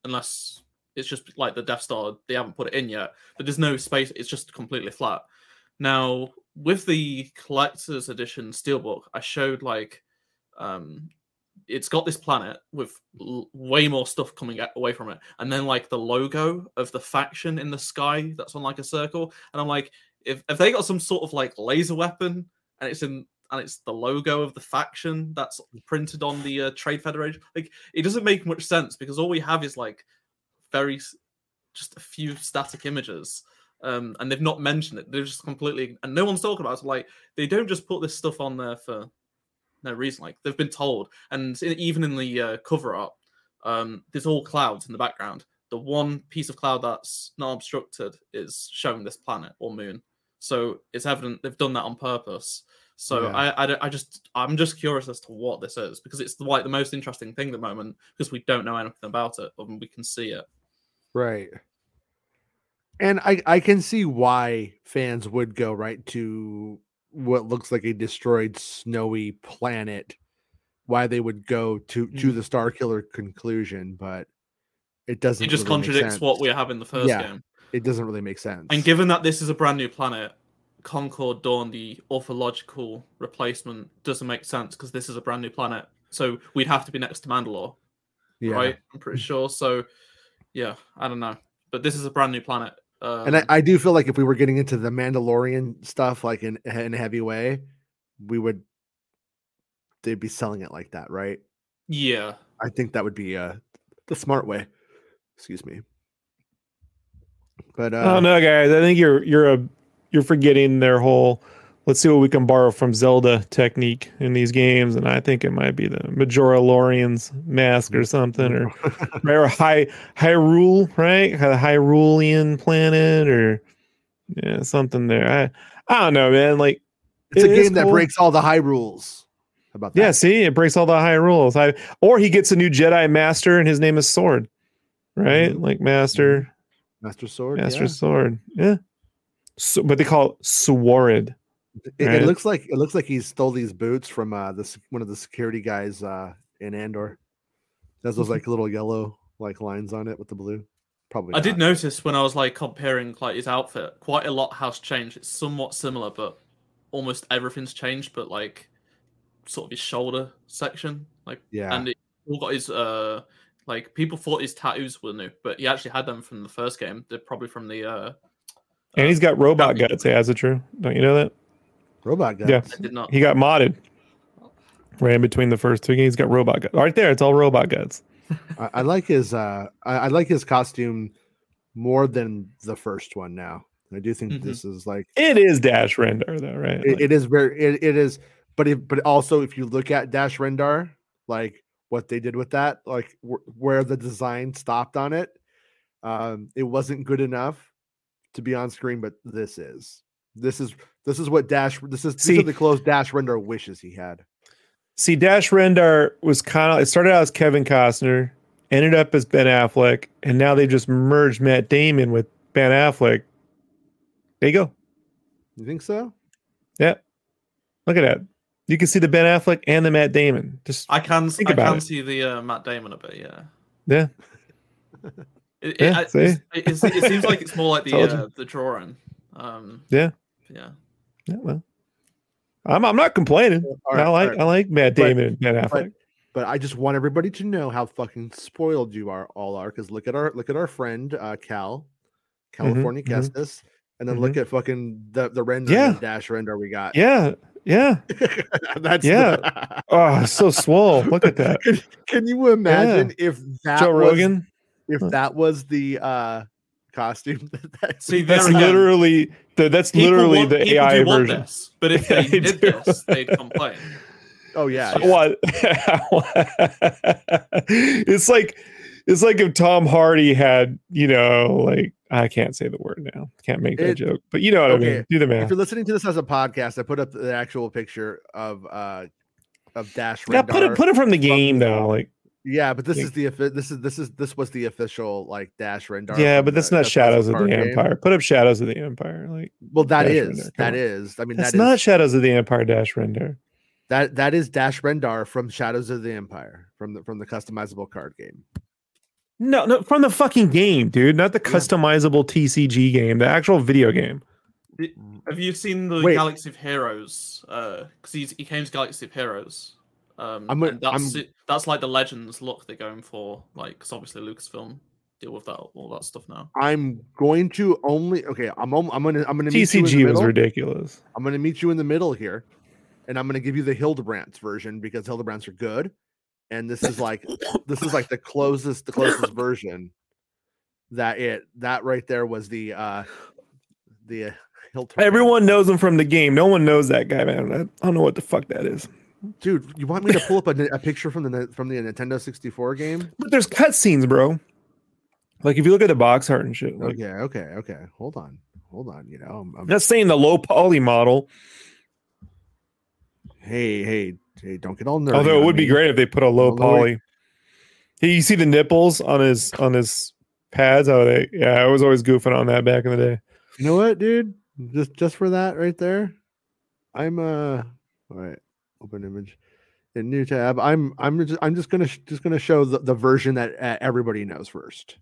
unless it's just like the Death Star, they haven't put it in yet. But there's no space. It's just completely flat. Now with the collector's edition steelbook, I showed like um it's got this planet with l- way more stuff coming away from it and then like the logo of the faction in the sky that's on like a circle and i'm like if, if they got some sort of like laser weapon and it's in and it's the logo of the faction that's printed on the uh, trade federation like it doesn't make much sense because all we have is like very just a few static images um and they've not mentioned it they're just completely and no one's talking about it so, like they don't just put this stuff on there for no reason. Like they've been told, and even in the uh, cover art, um, there's all clouds in the background. The one piece of cloud that's not obstructed is showing this planet or moon. So it's evident they've done that on purpose. So Yeah. I, I, I just, I'm just curious as to what this is because it's like the most interesting thing at the moment because we don't know anything about it, than we can see it. right. And I I can see why fans would go right to what looks like a destroyed snowy planet. Why they would go to to Mm. the Star Killer conclusion, but it doesn't. It just really contradicts what we have in the first Yeah. game. It doesn't really make sense. And given that this is a brand new planet, Concord Dawn, the orthological replacement, doesn't make sense because this is a brand new planet. So we'd have to be next to Mandalore, yeah. right? I'm pretty sure. So yeah, I don't know. But this is a brand new planet. Um, And I, I do feel like if we were getting into the Mandalorian stuff, like in in a heavy way, we would they'd be selling it like that, right? yeah. I think that would be uh the smart way. Excuse me. But uh oh no, guys! I think you're you're a you're forgetting their whole. Let's see what we can borrow from Zelda technique in these games, and I think it might be the Majora Lorian's mask or something, or [LAUGHS] High Hyrule, right? The Hyrulean planet, or yeah, something there. I I don't know, man. Like it's a it is game that breaks all the high rules. How about that? Yeah, see, it breaks all the high rules. I or he gets a new Jedi Master, and his name is Sword, right? Mhm. Like Master, Master Sword. Master yeah. Sword. Yeah. So, but they call it Sword. It, it looks like it looks like he stole these boots from uh the sec- one of the security guys uh in Andor. There's those like little yellow like lines on it with the blue. Probably I did notice when I was like comparing like his outfit, quite a lot has changed. It's somewhat similar, but almost everything's changed. But like sort of his shoulder section, like Yeah. and it all got his uh like people thought his tattoos were new, but he actually had them from the first game. They're probably from the uh And he's got robot Copy. guts. Hey, is it true? Don't you know that? Robot guys. Yeah. I did not He got modded. Right in between the first two games, he's got robot guts. Right there, it's all robot guts. I, I like his uh I, I like his costume more than the first one now. I do think Mhm. this is like It is Dash Rendar, though, right? it, Like, it is very it, it is but if but also if you look at Dash Rendar, like what they did with that, like wh- where the design stopped on it, um, it wasn't good enough to be on screen, but this is. This is this is what Dash this is See- the clothes Dash Rendar wishes he had. See, Dash Rendar was kind of. It started out as Kevin Costner, ended up as Ben Affleck, and now they just merged Matt Damon with Ben Affleck. There you go. You think so? Yeah. Look at that. You can see the Ben Affleck and the Matt Damon. Just I can Think I about can it. see the uh, Matt Damon a bit, yeah. yeah. [LAUGHS] It, Yeah, it, see? it's- it, it seems like it's more like [LAUGHS] the uh, the drawing. Um, Yeah. yeah. Yeah. Well, I'm I'm not complaining. All right, I like all right. I like Matt But- Damon and Ben Affleck. but I just want everybody to know how fucking spoiled you are all are because look at our look at our friend uh Cal, California mhm. Kestis, and then look at fucking the the render Yeah. and Dash Rendar we got. yeah. Yeah. [LAUGHS] That's Yeah. the- [LAUGHS] Oh, so swole. Look at that. can, can you imagine if that Joe was, Rogan. If that was the uh costume? [LAUGHS] that- See, That's literally the, that's people literally want- the AI version. This, but if they [LAUGHS] They did do. this, they'd complain. oh yeah, So yeah. What? [LAUGHS] it's like it's like if Tom Hardy had, you know, like I can't say the word now. Can't make that It- joke. But you know what I mean. Do the If you're listening to this as a podcast, I put up the actual picture of uh of Dash. Yeah, put it put it from the game though. Like Yeah, but this Yeah. is the this is this is this was the official like Dash Rendar. yeah, but that's the not customizable Shadows of the game. Empire. Put up Shadows of the Empire. Like Well, that Dash is Rendar, come that on. is. I mean, that's that not is Shadows of the Empire Dash Rendar. that that is Dash Rendar from Shadows of the Empire from the from the customizable card game. No, no, from the fucking game, dude. Not the Yeah. customizable TCG game, the actual video game. Have you seen the Wait. Galaxy of Heroes? Uh, because he's he came to Galaxy of Heroes. Um, I'm gonna- that's I'm- that's like the Legends look they're going for. Like, because obviously Lucasfilm deal with that all that stuff now. I'm going to only okay. I'm om- I'm gonna I'm gonna meet you in the TCG was ridiculous. I'm gonna meet you in the middle here, and I'm gonna give you the Hildebrandt version because Hildebrandts are good, and this is like [COUGHS] this is like the closest the closest version that it that right there was the uh the uh, Hildebrandt. Everyone knows him from the game. No one knows that guy, man. I, I don't know what the fuck that is. Dude. You want me to pull up a, a picture from the from the Nintendo 64 game? But there's cutscenes, bro. Like if you look at the box art and shit, like Okay, okay, okay. Hold on, hold on. You know, I'm, I'm- not saying the low poly model. hey, hey, hey, don't get all nerdy. Although it would be great if they put a low Although poly. Hey, you see the nipples on his on his pads? How they? Yeah, I was always goofing on that back in the day. You know what, dude? Just just for that right there, I'm uh. All right, open image, in new tab. I'm I'm just I'm just gonna just gonna show the, the version that uh, everybody knows first.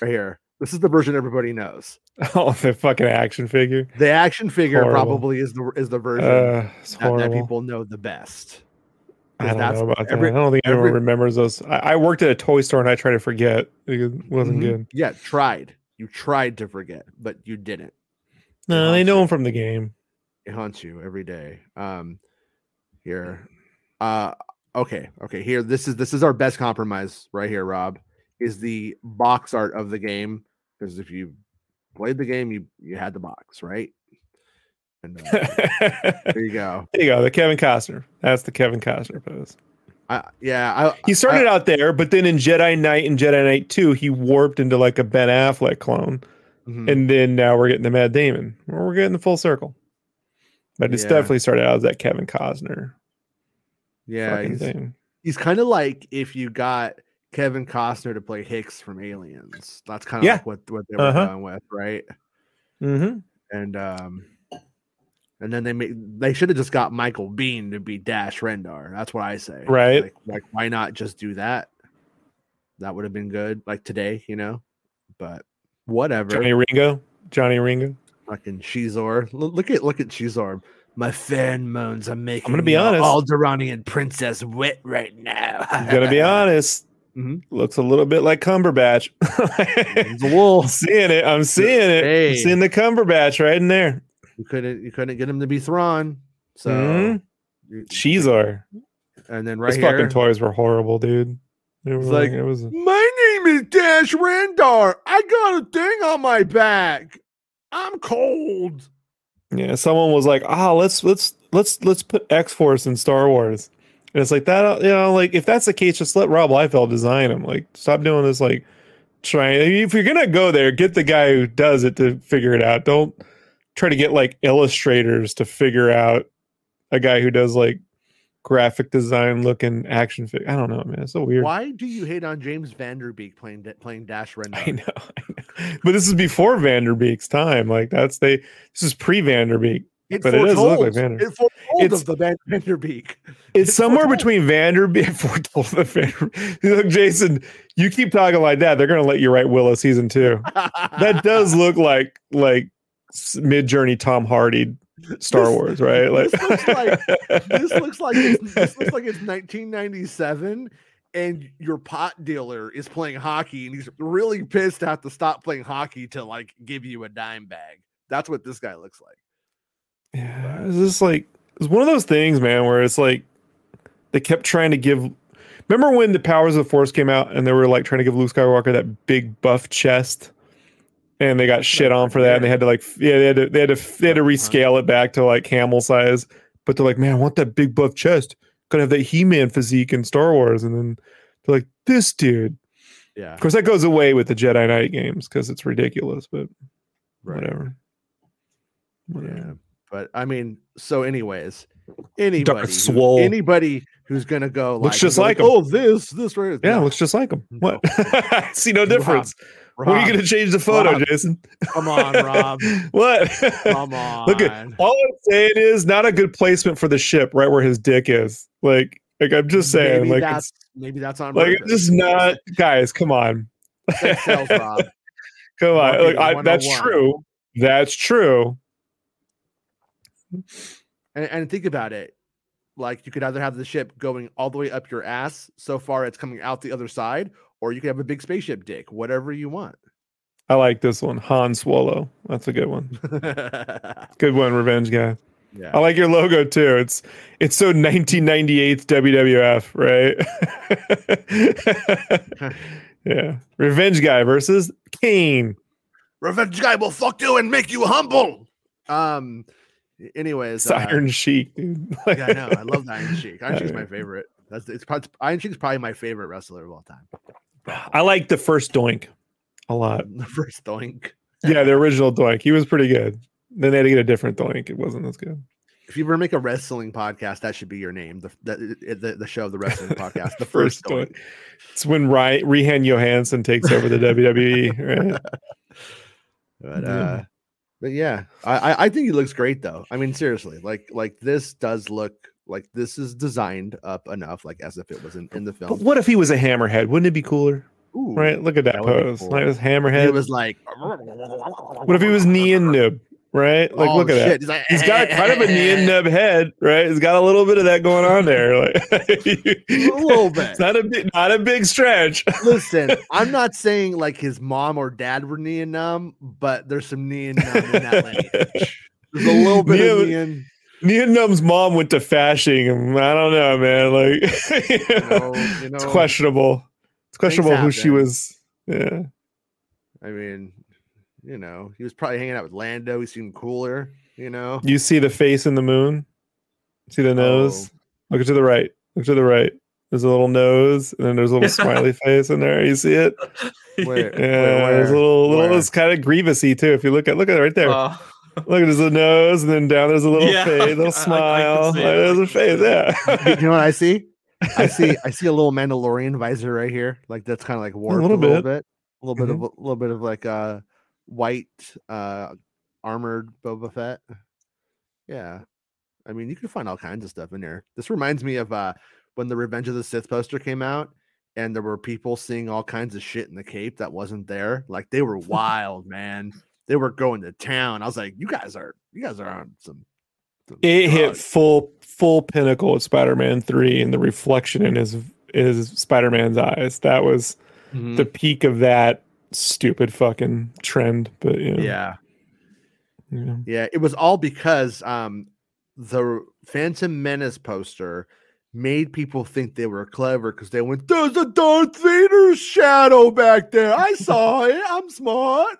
Right here. This is the version everybody knows. [LAUGHS] Oh, the fucking action figure. The action figure Horrible. probably is the is the version Uh, that, that people know the best. I don't know about every- that. I don't think anyone remembers those. I, I worked at a toy store and I tried to forget. It wasn't Mhm. good. Yeah, tried. You tried to forget, but you didn't. No, they know him from the game. it haunts you every day. Um, here, uh, okay, okay. Here, this is this is our best compromise right here. Rob is the box art of the game because if you played the game, you you had the box, right? And uh, [LAUGHS] there you go. There you go. The Kevin Costner. That's the Kevin Costner pose. I, yeah, I, He started out there, but then in Jedi Knight and Jedi Knight 2, he warped into like a Ben Affleck clone. mhm. And then now we're getting the Matt Damon. We're getting the full circle. But it's Yeah. definitely started out as that Kevin Costner yeah, he's, thing. he's kind of like if you got Kevin Costner to play Hicks from Aliens. That's kind of Yeah. like what what they were Uh-huh. going with, right? Mm-hmm. and um and then they made they should have just got Michael Biehn to be Dash Rendar. That's what I say. Right. Like, like why not just do that? That would have been good, like today, you know. But whatever. Johnny Ringo. Johnny Ringo. Fucking Xizor. L- Look at look at Xizor. My fan moans. I'm making. I'm gonna be honest. Alderaanian princess wet right now. I'm gonna be [LAUGHS] honest. Mhm. Looks a little bit like Cumberbatch. [LAUGHS] I'm seeing it. I'm seeing it. Hey. I'm seeing the Cumberbatch right in there. You couldn't you couldn't get him to be Thrawn. So Mhm. you- Xizor. and then right Those here. fucking toys were horrible, dude. Were It's like, like- it was My name is Dash Rendar. I got a thing on my back. I'm cold. yeah. Someone was like, "Ah, let's let's let's let's put X Force in Star Wars," and it's like that. You know, like if that's the case, just let Rob Liefeld design them. Like, stop doing this. Like, trying. If you're gonna go there, get the guy who does it to figure it out. Don't try to get like illustrators to figure out a guy who does like graphic design looking action figure. I don't know, man. It's so weird. Why do you hate on James Van Der Beek playing playing Dash Rendar? [LAUGHS] I know, I know. But this is before Van Der Beek's time. Like that's they. This is pre Van Der Beek. It But it does look like foretold- Vander- It foretold It's- of the Van- Vanderbeek. [LAUGHS] It's, It's somewhere foretold. between Van Der Beek. [LAUGHS] Foretold the Van Der Beek. Look, Jason, you keep talking like that. They're gonna let you write Willow season two. That does look like like Midjourney Tom Hardy Star This- Wars, right? Like this looks like- this looks like it's, this looks like it's 1997 and your pot dealer is playing hockey and he's really pissed to have to stop playing hockey to like give you a dime bag. That's what this guy looks like. Yeah, it's just like it's one of those things, man, where it's like they kept trying to give. Remember when the Powers of the Force came out and they were like trying to give Luke Skywalker that big buff chest, and they got shit on for that, and they had to like, yeah, they had to they had to they had to rescale it back to like camel size, but they're like, man, I want that big buff chest, gonna have that He Man physique in Star Wars, and then they're like, this dude. Yeah. Of course, that goes away with the Jedi Knight games because it's ridiculous, but Right. whatever. Whatever. Yeah. But I mean, so anyways, anybody who- anybody who's gonna go Looks like, just go like oh this this right Yeah, No, looks just like him. What? [LAUGHS] I see no difference. When are you going to change the photo, Rob. Jason? come on Rob [LAUGHS] what? come on [LAUGHS] Look at all I'm saying is not a good placement for the ship, right where his dick is. Like, like I'm just saying, maybe like, that's maybe that's on like it's purpose. just not, guys. Come on, [LAUGHS] Rob. come on. Like, I, oh that's true. That's true. And, and think about it. Like you could either have the ship going all the way up your ass so far it's coming out the other side, or you could have a big spaceship dick, whatever you want. I like this one, Han Swallow. That's a good one. [LAUGHS] Good one, Revenge Guy. Yeah. I like your logo too. It's it's so 1998 WWF, right? [LAUGHS] yeah, Revenge Guy versus Kane. Revenge guy will fuck you and make you humble. Um anyways. It's uh, Iron Sheik, dude. yeah, I know. I love Iron [LAUGHS] Sheik. Iron Sheik's my favorite. That's it's probably Iron Sheik's probably my favorite wrestler of all time. I like the first Doink a lot. [LAUGHS] The first doink. Yeah, the original Doink. He was pretty good. Then they had to get a different Doink. It wasn't as good. If you ever make a wrestling podcast, that should be your name. The the the, the show, the wrestling [LAUGHS] podcast, the First first doink. It's when Ry- Rehan Johansson takes over the WWE, [LAUGHS] right? But Yeah. uh but yeah, I, I I think he looks great though. I mean, seriously, like like this does look like this is designed up enough, like as if it was in, in the But film. what if he was a hammerhead? Wouldn't it be cooler? Ooh, Right? Look at that, that pose. cool. Like this He was like, What if he was Nien Nunb? Right? Like, Oh, look at that. He's, like, He's got kind of a Nien Nunb [LAUGHS] head, right? He's got a little bit of that going on there. [LAUGHS] Like a little [LAUGHS] bit. It's not a big, not a big stretch. Listen, I'm not saying like his mom or dad were Nien Nunb, but there's some Nien Nunb in that lineage. There's a little bit of Knee- and Knee and Num's mom went to fashing. I don't know, man. Like [LAUGHS] you know, you it's questionable. It's questionable who she was. Yeah. I mean, you know, he was probably hanging out with Lando. He seemed cooler, you know. You see the face in the moon? See the nose? Look to the right. Look to the right. There's a little nose, and then there's a little [LAUGHS] smiley face in there. You see it? Where, Yeah, where, there's a little, little. Where? It's kind of grievousy too. If you look at, look at it right there. Uh, look, there's a nose, and then down there's a little Yeah, face, [LAUGHS] I- little I- I smile. see it. Like, there's a can face. see Yeah. you know what I see? [LAUGHS] I see I see a little Mandalorian visor right here. Like that's kind of like warped a little little, bit. bit. A little bit Mhm. of a little bit of like uh white uh armored Boba Fett. Yeah. I mean, you can find all kinds of stuff in there. This reminds me of uh when the Revenge of the Sith poster came out and there were people seeing all kinds of shit in the cape that wasn't there. Like they were [LAUGHS] wild, man. They were going to town. I was like, you guys are you guys are on some, some it hit full full pinnacle with Spider-Man 3 and the reflection in his his Spider-Man's eyes. That was Mhm. the peak of that stupid fucking trend. But you know, yeah. yeah. Yeah, it was all because um the Phantom Menace poster made people think they were clever because they went, There's a Darth Vader shadow back there. I saw it. I'm smart.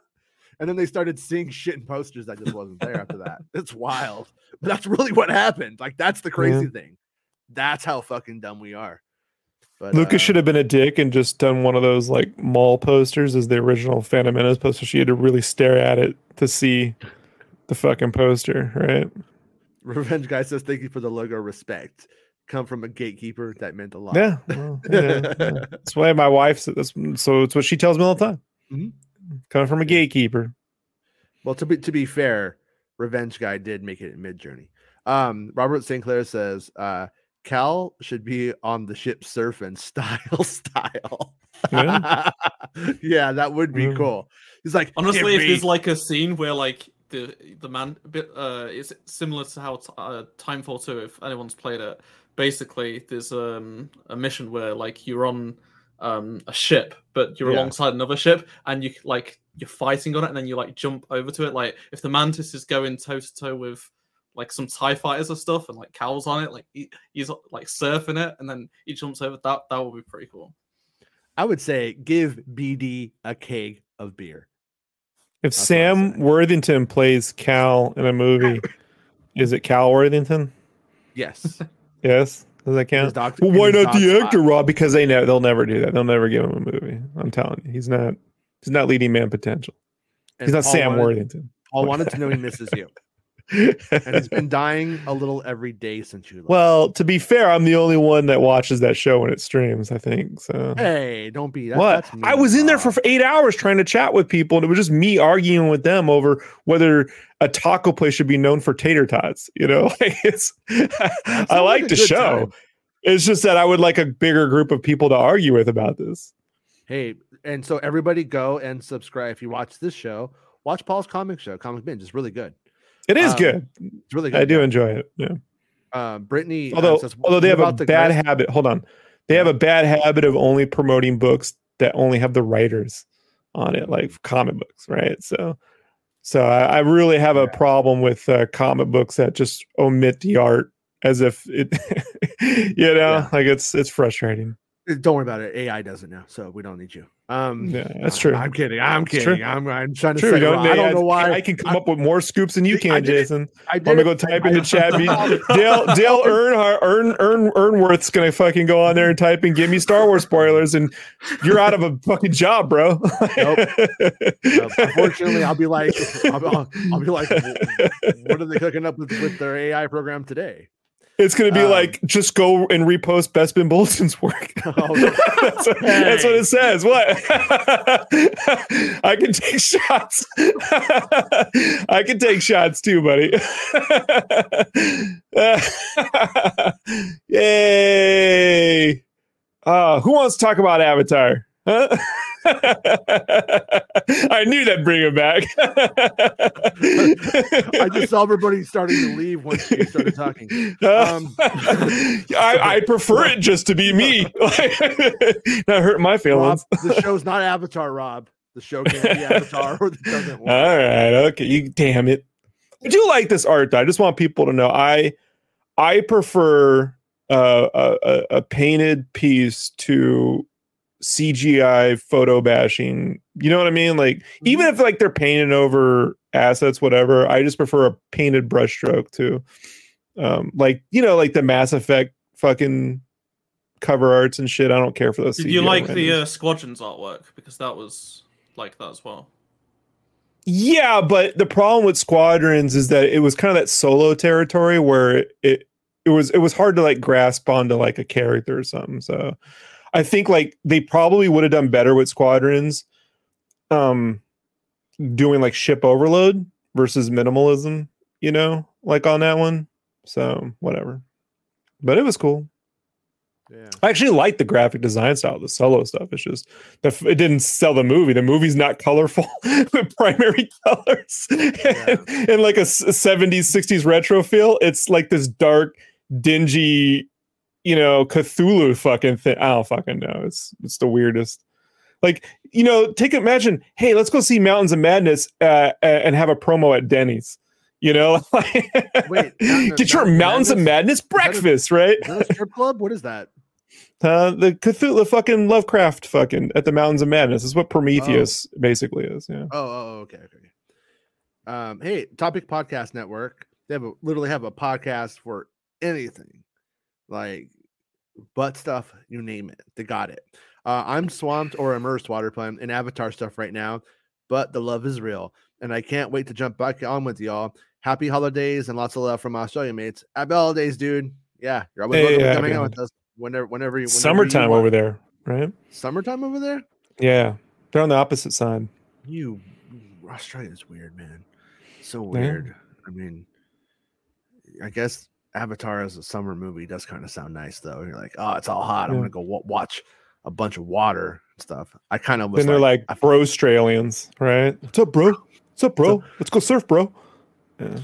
And then they started seeing shit in posters that just wasn't there after that. It's wild. But that's really what happened. Like that's the crazy thing. That's how fucking dumb we are. But Lucas uh, should have been a dick and just done one of those like mall posters as the original Phantom Menace poster. She had to really stare at it to see the fucking poster, right? Revenge Guy says, Thank you for the logo respect. Come from a gatekeeper. That meant a lot. Yeah, well, yeah, yeah. [LAUGHS] that's why my wife that's so. It's what she tells me all the time. Mhm. Coming from a gatekeeper. Well, to be to be fair, Revenge Guy did make it in Midjourney. Um, Robert St. Clair says uh, Cal should be on the ship surfing [LAUGHS] style style. Yeah. [LAUGHS] Yeah, that would be Mm. cool. He's like, honestly, if me-" there's like a scene where like the the man bit uh it's similar to how t- uh, Titanfall 2 if anyone's played it basically there's um a mission where like you're on um a ship but you're Yeah. alongside another ship and you like you're fighting on it and then you like jump over to it like if the mantis is going toe to toe with like some tie fighters or stuff and like cows on it like he, he's like surfing it and then he jumps over that that would be pretty cool I would say give BD a keg of beer. If That's Sam. Worthington plays Cal in a movie, is it Cal Worthington? Yes. [LAUGHS] Yes, does that count? Well, why not the actor spot. Rob? Because they know they'll never do that. They'll never give him a movie. I'm telling you, he's not. He's not leading man potential. And He's not Paul Sam wanted- Worthington. Paul wanted to know he misses you. [LAUGHS] and it's been dying a little every day since you left. well, to be fair, I'm the only one that watches that show when it streams. I think so. hey, don't be that, what? that's I was in there for eight hours trying to chat with people, and it was just me arguing with them over whether a taco place should be known for tater tots. You know, [LAUGHS] like it's. I like like the show. time. It's just that I would like a bigger group of people to argue with about this. Hey, and so everybody go and subscribe. If you watch this show, watch Paul's comic show, Comic Binge. It's really good. It is Um, good. It's really good. I do enjoy it. Yeah. Um, Brittany, uh, Although, says, although they have a the bad Grit?" habit. Hold on, they have a bad habit of only promoting books that only have the writers on it, like comic books, right? So, so I, I really have a problem with uh, comic books that just omit the art as if it, [LAUGHS] you know, Yeah. like it's it's frustrating. Uh, Don't worry about it. AI doesn't know, so we don't need you. Um, Yeah, that's true. I'm kidding. I'm It's kidding. I'm, I'm trying to True. say. Don't, Rob, I don't know why. I can come up with more scoops than you I can, did. Jason. I I'm gonna go type I- in the chat. Be- [LAUGHS] Dale Dale Earnhardt Earn Earn Earnworth's gonna fucking go on there and type in "Give me Star Wars spoilers," and you're out of a fucking job, bro. Uh, [LAUGHS] unfortunately, I'll be like, I'll, I'll, I'll be like, [LAUGHS] what are they cooking up with, with their AI program today? It's gonna be um, like just go and repost Bespin Bulletin's work. [LAUGHS] Oh, [LAUGHS] that's, what, that's what it says. What? [LAUGHS] I can take shots. I can take shots too, buddy. Yay! Uh, who wants to talk about Avatar? I knew that'd bring him back. I just saw everybody starting to leave once you started talking. Um, [LAUGHS] I, I prefer it just to be me. [LAUGHS] [LAUGHS] Not hurt my Rob, feelings. the show's not Avatar, Rob. The show can't be Avatar or doesn't All work. right, okay. You damn it. I do like this art. Though. I just want people to know I I prefer uh, a, a a painted piece to CGI photo bashing. You know what I mean? Like even if like they're painted over assets, whatever. I just prefer a painted brushstroke to, um, like you know, like the Mass Effect fucking cover arts and shit. I don't care for those. Did you CGI like the uh, Squadrons artwork? Because that was like that as well. Yeah, but the problem with Squadrons is that it was kind of that solo territory where it, it it was it was hard to like grasp onto like a character or something. So I think like they probably would have done better with Squadrons um doing like ship overload versus minimalism, you know, like on that one. So whatever. But it was cool. Yeah. I actually like the graphic design style, the solo stuff. It's just that it didn't sell the movie. The movie's not colorful [LAUGHS] with primary [LAUGHS] colors Yeah. [LAUGHS] and, like a 70s, 60s retro feel. It's like this dark, dingy, you know, Cthulhu fucking thing. I don't fucking know. It's it's the weirdest. Like, you know, take imagine, hey, let's go see Mountains of Madness uh, uh, and have a promo at Denny's. You know, [LAUGHS] Wait, get your Mountain Mountains of Madness? Madness breakfast, right? A strip club? What is that? Uh, the Cthulhu, fucking Lovecraft, fucking at the Mountains of Madness is what Prometheus basically is. Yeah. Oh, oh, oh, okay, okay. okay. Um, hey, Topic Podcast Network. They have a, literally have a podcast for anything, like butt stuff, you name it. They got it. Uh, I'm swamped or immersed water pun in Avatar stuff right now, but the love is real, and I can't wait to jump back on with y'all. Happy holidays and lots of love from Australia mates. Happy holidays, dude. Yeah, you're always Hey, welcome yeah, coming out with us whenever, whenever you. Whenever Summertime you over there, right? Summertime over there. Yeah, they're on the opposite side. You Australia's weird, man. So Yeah. weird. I mean, I guess Avatar as a summer movie does kind of sound nice, though. You're like, oh, it's all hot. I'm Yeah. gonna go wa- watch a bunch of water and stuff. I kind of was Then they're like, like bro Australians, right? What's up, bro? What's up, bro? Let's go surf, bro. Yeah.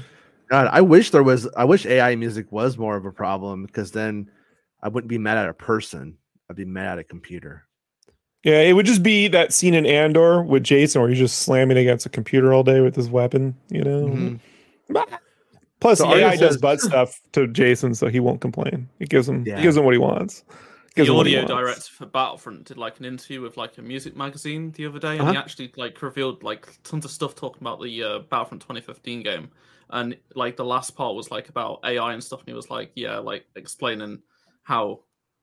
God, I wish there was. I wish AI music was more of a problem because then I wouldn't be mad at a person. I'd be mad at a computer. Yeah, it would just be that scene in Andor with Jason where he's just slamming against a computer all day with his weapon, you know. Mhm. Plus, So AI does says- butt stuff to Jason, so he won't complain. It gives him, Yeah. it gives him what he wants. Gives the him what he audio wants. director for Battlefront did like an interview with like a music magazine the other day, and Uh-huh. he actually like revealed like tons of stuff talking about the uh, Battlefront 2015 game. And like the last part was like about AI and stuff, and he was like, yeah, like explaining how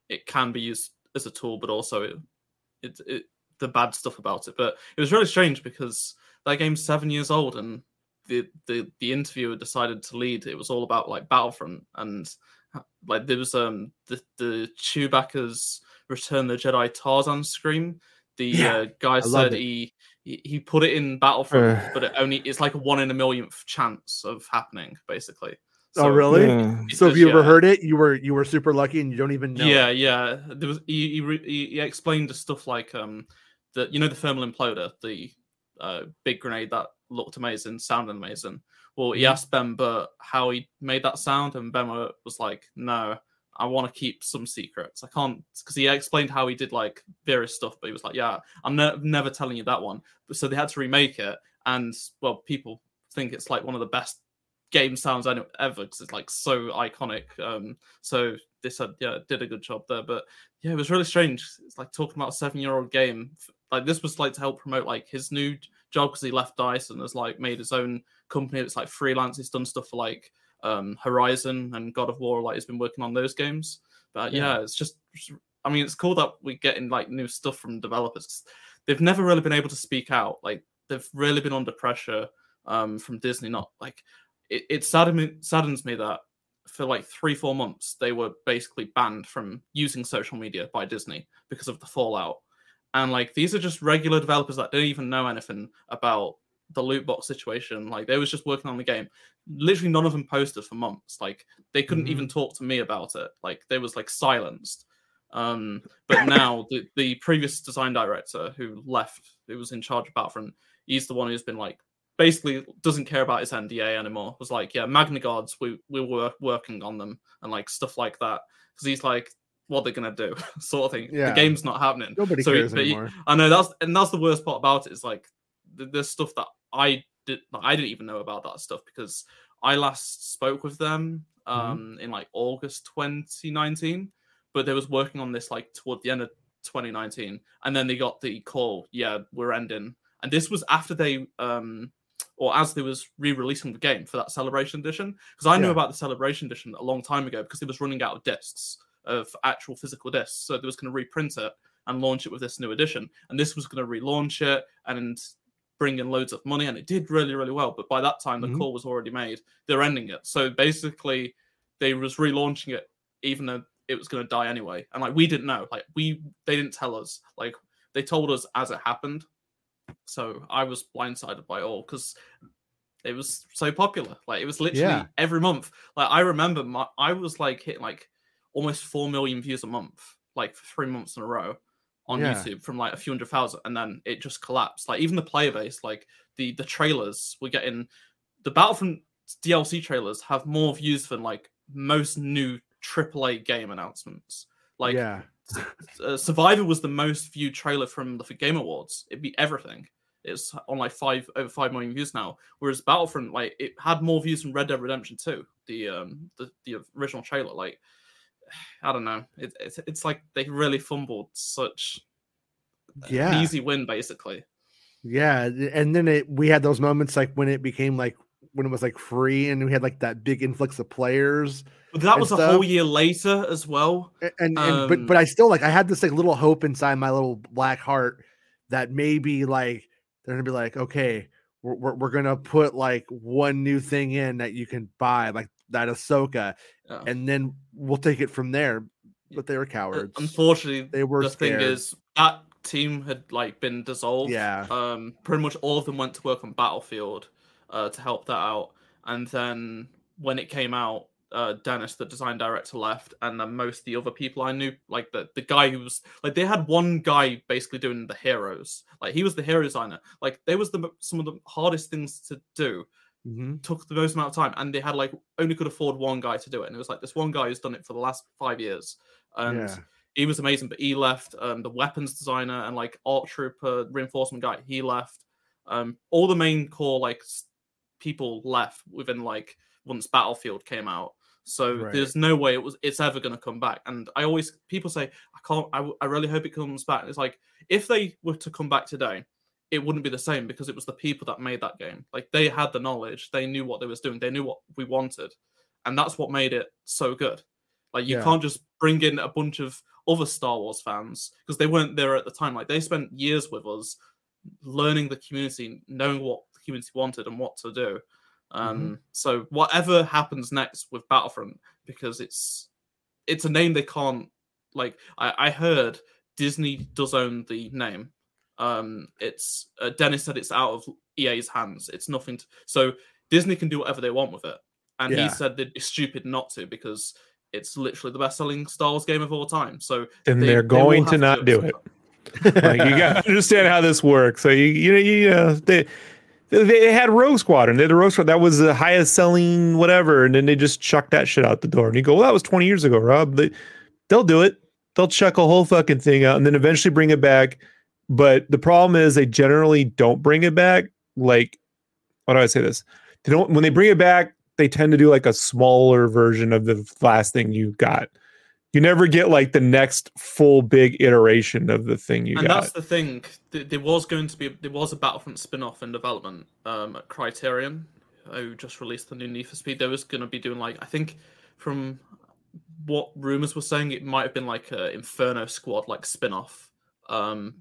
it can be used as a tool, but also it, it, it the bad stuff about it. But it was really strange because that game's seven years old, and the the the interviewer decided to lead, it was all about like Battlefront and like there was um the the Chewbacca's Return the Jedi Tarzan scream. The Yeah, uh, guy loved said he he he put it in Battlefront, Uh. but it only it's like a one in a millionth chance of happening, basically. oh, really? Yeah. So if says, you ever heard it, you were you were super lucky, and you don't even know. Yeah, it. yeah. There was he he, he he explained the stuff like um the you know the thermal imploder, the uh, big grenade that looked amazing, sounded amazing. Well, he Mhm. asked Ben Burtt how he made that sound, and Ben Burtt was like, "No, I want to keep some secrets. I can't," because he explained how he did like various stuff, but he was like, "Yeah, I'm ne- never telling you that one." So they had to remake it, and well, people think it's like one of the best game sounds ever because it's like so iconic. Um, so they said, yeah, did a good job there. But yeah, it was really strange. It's like talking about a seven-year-old game. Like this was like to help promote like his new job because he left Dice and has like made his own company. It's like freelance. He's done stuff for like um Horizon and God of War. Like he's been working on those games. But yeah, Yeah. it's just. I mean, it's cool that we're getting like new stuff from developers. They've never really been able to speak out. Like they've really been under pressure um from Disney. Not like it, it saddens, saddens me that for like three, four months, they were basically banned from using social media by Disney because of the fallout. And like these are just regular developers that don't even know anything about the loot box situation. Like they was just working on the game. Literally none of them posted for months. Like they couldn't even talk to me about it. Like they was like silenced. Um, but [LAUGHS] now the, the previous design director who left, who was in charge of Battlefront, he's the one who's been like basically doesn't care about his NDA anymore. Was like, yeah, Magna Guards, we we were working on them and like stuff like that. Because he's like, what they're gonna do, [LAUGHS] sort of thing. Yeah. The game's not happening. Nobody So cares he- anymore. I know that's and that's the worst part about it is like th- there's stuff that I did that I didn't even know about that stuff because I last spoke with them um in like August 2019, but they was working on this like toward the end of 2019, and then they got the call, yeah, we're ending, and this was after they um or as they was re-releasing the game for that celebration edition because I knew about the celebration edition a long time ago because it was running out of discs of actual physical discs, so they was going to reprint it and launch it with this new edition. And this was going to relaunch it and bring in loads of money. And it did really, really well. But by that time, the Mhm. call was already made. They're ending it. So basically, they was relaunching it, even though it was going to die anyway. And like, we didn't know. Like, we, they didn't tell us. Like, they told us as it happened. So I was blindsided by all because it was so popular. Like, it was literally Yeah. every month. Like, I remember my, I was like hitting like almost 4 million views a month, like for three months in a row on Yeah. YouTube from like a few hundred thousand, and then it just collapsed. Like even the player base, like the the trailers, we're getting the Battlefront DLC trailers have more views than like most new AAA game announcements. Like yeah, uh, Survivor was the most viewed trailer from the Game Awards. It'd be everything. It's on like five over five million views now. Whereas Battlefront, like it had more views than Red Dead Redemption 2, the um the, the original trailer. Like I don't know. It, it's it's like they really fumbled such an yeah, easy win basically. yeah. And then it we had those moments like when it became like when it was like free, and we had like that big influx of players. But that And was a whole year later as well. A- and, and but Um, but I still like I had this like little hope inside my little black heart that maybe like they're gonna be like okay we're, we're, we're gonna put like one new thing in that you can buy like that Ahsoka And then we'll take it from there but they were cowards Unfortunately, they were the scared. thing is that team had like been dissolved. Yeah. Um, pretty much all of them went to work on Battlefield uh, to help that out, and then when it came out, uh, Dennis, the design director, left, and then most of the other people I knew, like the the guy who was like they had one guy basically doing the heroes, like he was the hero designer. Like they was the some of the hardest things to do Mhm. took the most amount of time and they had like only could afford one guy to do it and it was like this one guy who's done it for the last five years and Yeah. he was amazing but he left um the weapons designer and like art trooper reinforcement guy he left um all the main core like people left within like once battlefield came out so Right. there's no way it was it's ever going to come back and i always people say i can't I, I really hope it comes back it's like if they were to come back today it wouldn't be the same because it was the people that made that game. Like they had the knowledge, they knew what they was doing, they knew what we wanted, and that's what made it so good. Like you Yeah. can't just bring in a bunch of other Star Wars fans because they weren't there at the time. Like they spent years with us, learning the community, knowing what the community wanted and what to do. Um, so whatever happens next with Battlefront, because it's it's a name they can't like. I, I heard Disney does own the name. Um, it's uh, Dennis said it's out of EA's hands. It's nothing. To, so Disney can do whatever they want with it, and Yeah. he said they'd be stupid not to because it's literally the best-selling Star Wars game of all time. So And they- they, are going have to not do it. some point. Like, you got to [LAUGHS] understand how this works. So you you know you know they they had Rogue Squadron. They had the Rogue Squadron. That was the highest selling whatever, and then they just chucked that shit out the door. And you go, well, that was twenty years ago, Rob. They they'll do it. They'll chuck a whole fucking thing out and then eventually bring it back. But the problem is they generally don't bring it back. Like, how do I say this? They don't when they bring it back, they tend to do like a smaller version of the last thing you got. You never get like the next full big iteration of the thing you and got. that's the thing. There was going to be there was a Battlefront spin-off in development um, at Criterion, who just released the new Need for Speed. They was going to be doing like I think from what rumors were saying, it might have been like a Inferno Squad like spin-off. Um,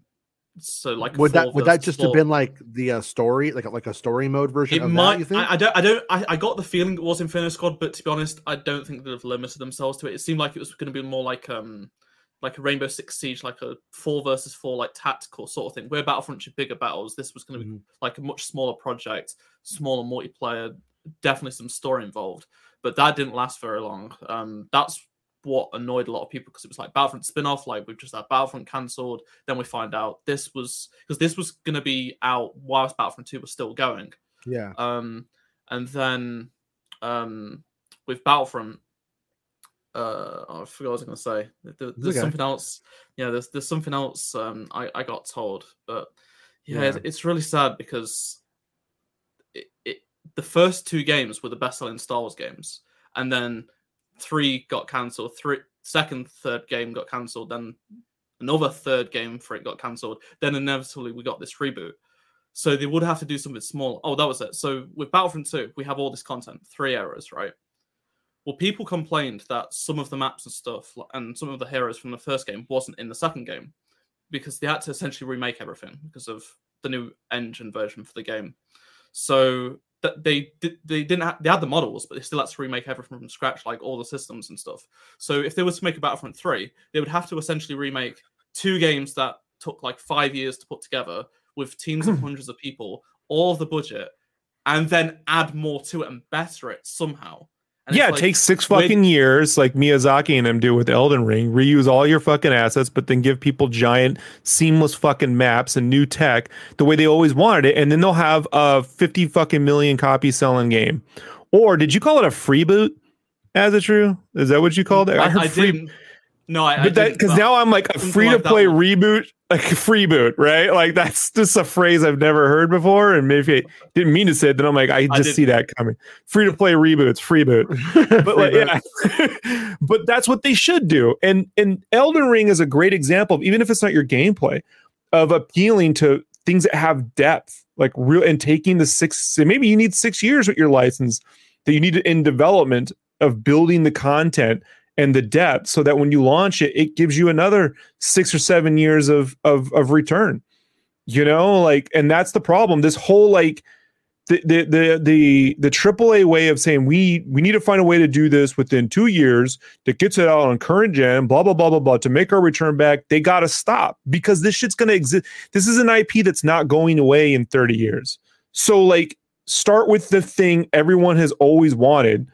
so like would that would that just four. have been like the uh, story, like like a story mode version It of might. that? You think? I, I don't. I don't. I, I got the feeling it was Inferno Squad, but to be honest, I don't think they'd have limited themselves to it. It seemed like it was going to be more like um, like a Rainbow Six Siege, like a four versus four, like tactical sort of thing. Where Battlefront had bigger battles, this was going to be Mhm. like a much smaller project, smaller multiplayer, definitely some story involved. But that didn't last very long. Um, that's what annoyed a lot of people because it was like Battlefront spin-off, like we've just had Battlefront cancelled. Then we find out this was because this was going to be out whilst Battlefront 2 was still going. yeah. Um, and then um, with Battlefront, uh, oh, I forgot what I was going to say. There- There's okay. something else. Yeah, there's there's something else. Um, I I got told, but yeah, Yeah. It's, it's really sad because it, it the first two games were the best selling Star Wars games, and then three got cancelled. Three second, third game got cancelled. Then another third game for it got cancelled. Then inevitably we got this reboot. So they would have to do something small. Oh, that was it. So with Battlefront 2, we have all this content, three eras, right? Well, people complained that some of the maps and stuff and some of the heroes from the first game wasn't in the second game because they had to essentially remake everything because of the new engine version for the game. So that they did, they didn't have, they had the models, but they still had to remake everything from scratch, like all the systems and stuff. So if they were to make a Battlefront 3, they would have to essentially remake two games that took like five years to put together with teams of hmm. hundreds of people, all of the budget, and then add more to it and better it somehow. And yeah, it like, takes six with- fucking years, like Miyazaki and them do with Elden Ring. Reuse all your fucking assets, but then give people giant, seamless fucking maps and new tech the way they always wanted it, and then they'll have a fifty fucking million copy selling game. Or did you call it a free boot? As it true? Is that what you called it? I, heard I free- didn't. No, I, I but that didn't, because now I'm like a free to play reboot, like [LAUGHS] freeboot, right? Like that's just a phrase I've never heard before, and maybe I didn't mean to say it. Then I'm like, I just did. see that coming. Free to play reboots, freeboot [LAUGHS] but like, yeah, [LAUGHS] but that's what they should do. And and Elden Ring is a great example of even if it's not your gameplay of appealing to things that have depth, like real and taking the six. Maybe you need six years with your license that you need in development of building the content and the depth, so that when you launch it, it gives you another six or seven years of of of return. You know, like, and that's the problem. This whole like the the the the the AAA way of saying we we need to find a way to do this within two years that gets it out on current gen, blah blah blah blah blah to make our return back. They got to stop because this shit's gonna exist. This is an IP that's not going away in thirty years. So like, start with the thing everyone has always wanted.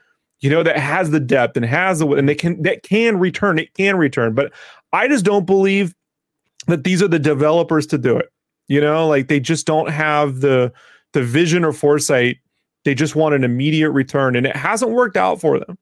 You know that has the depth and has the and they can that can return. It can return, but I just don't believe that these are the developers to do it. You know, like they just don't have the the vision or foresight. They just want an immediate return, and it hasn't worked out for them.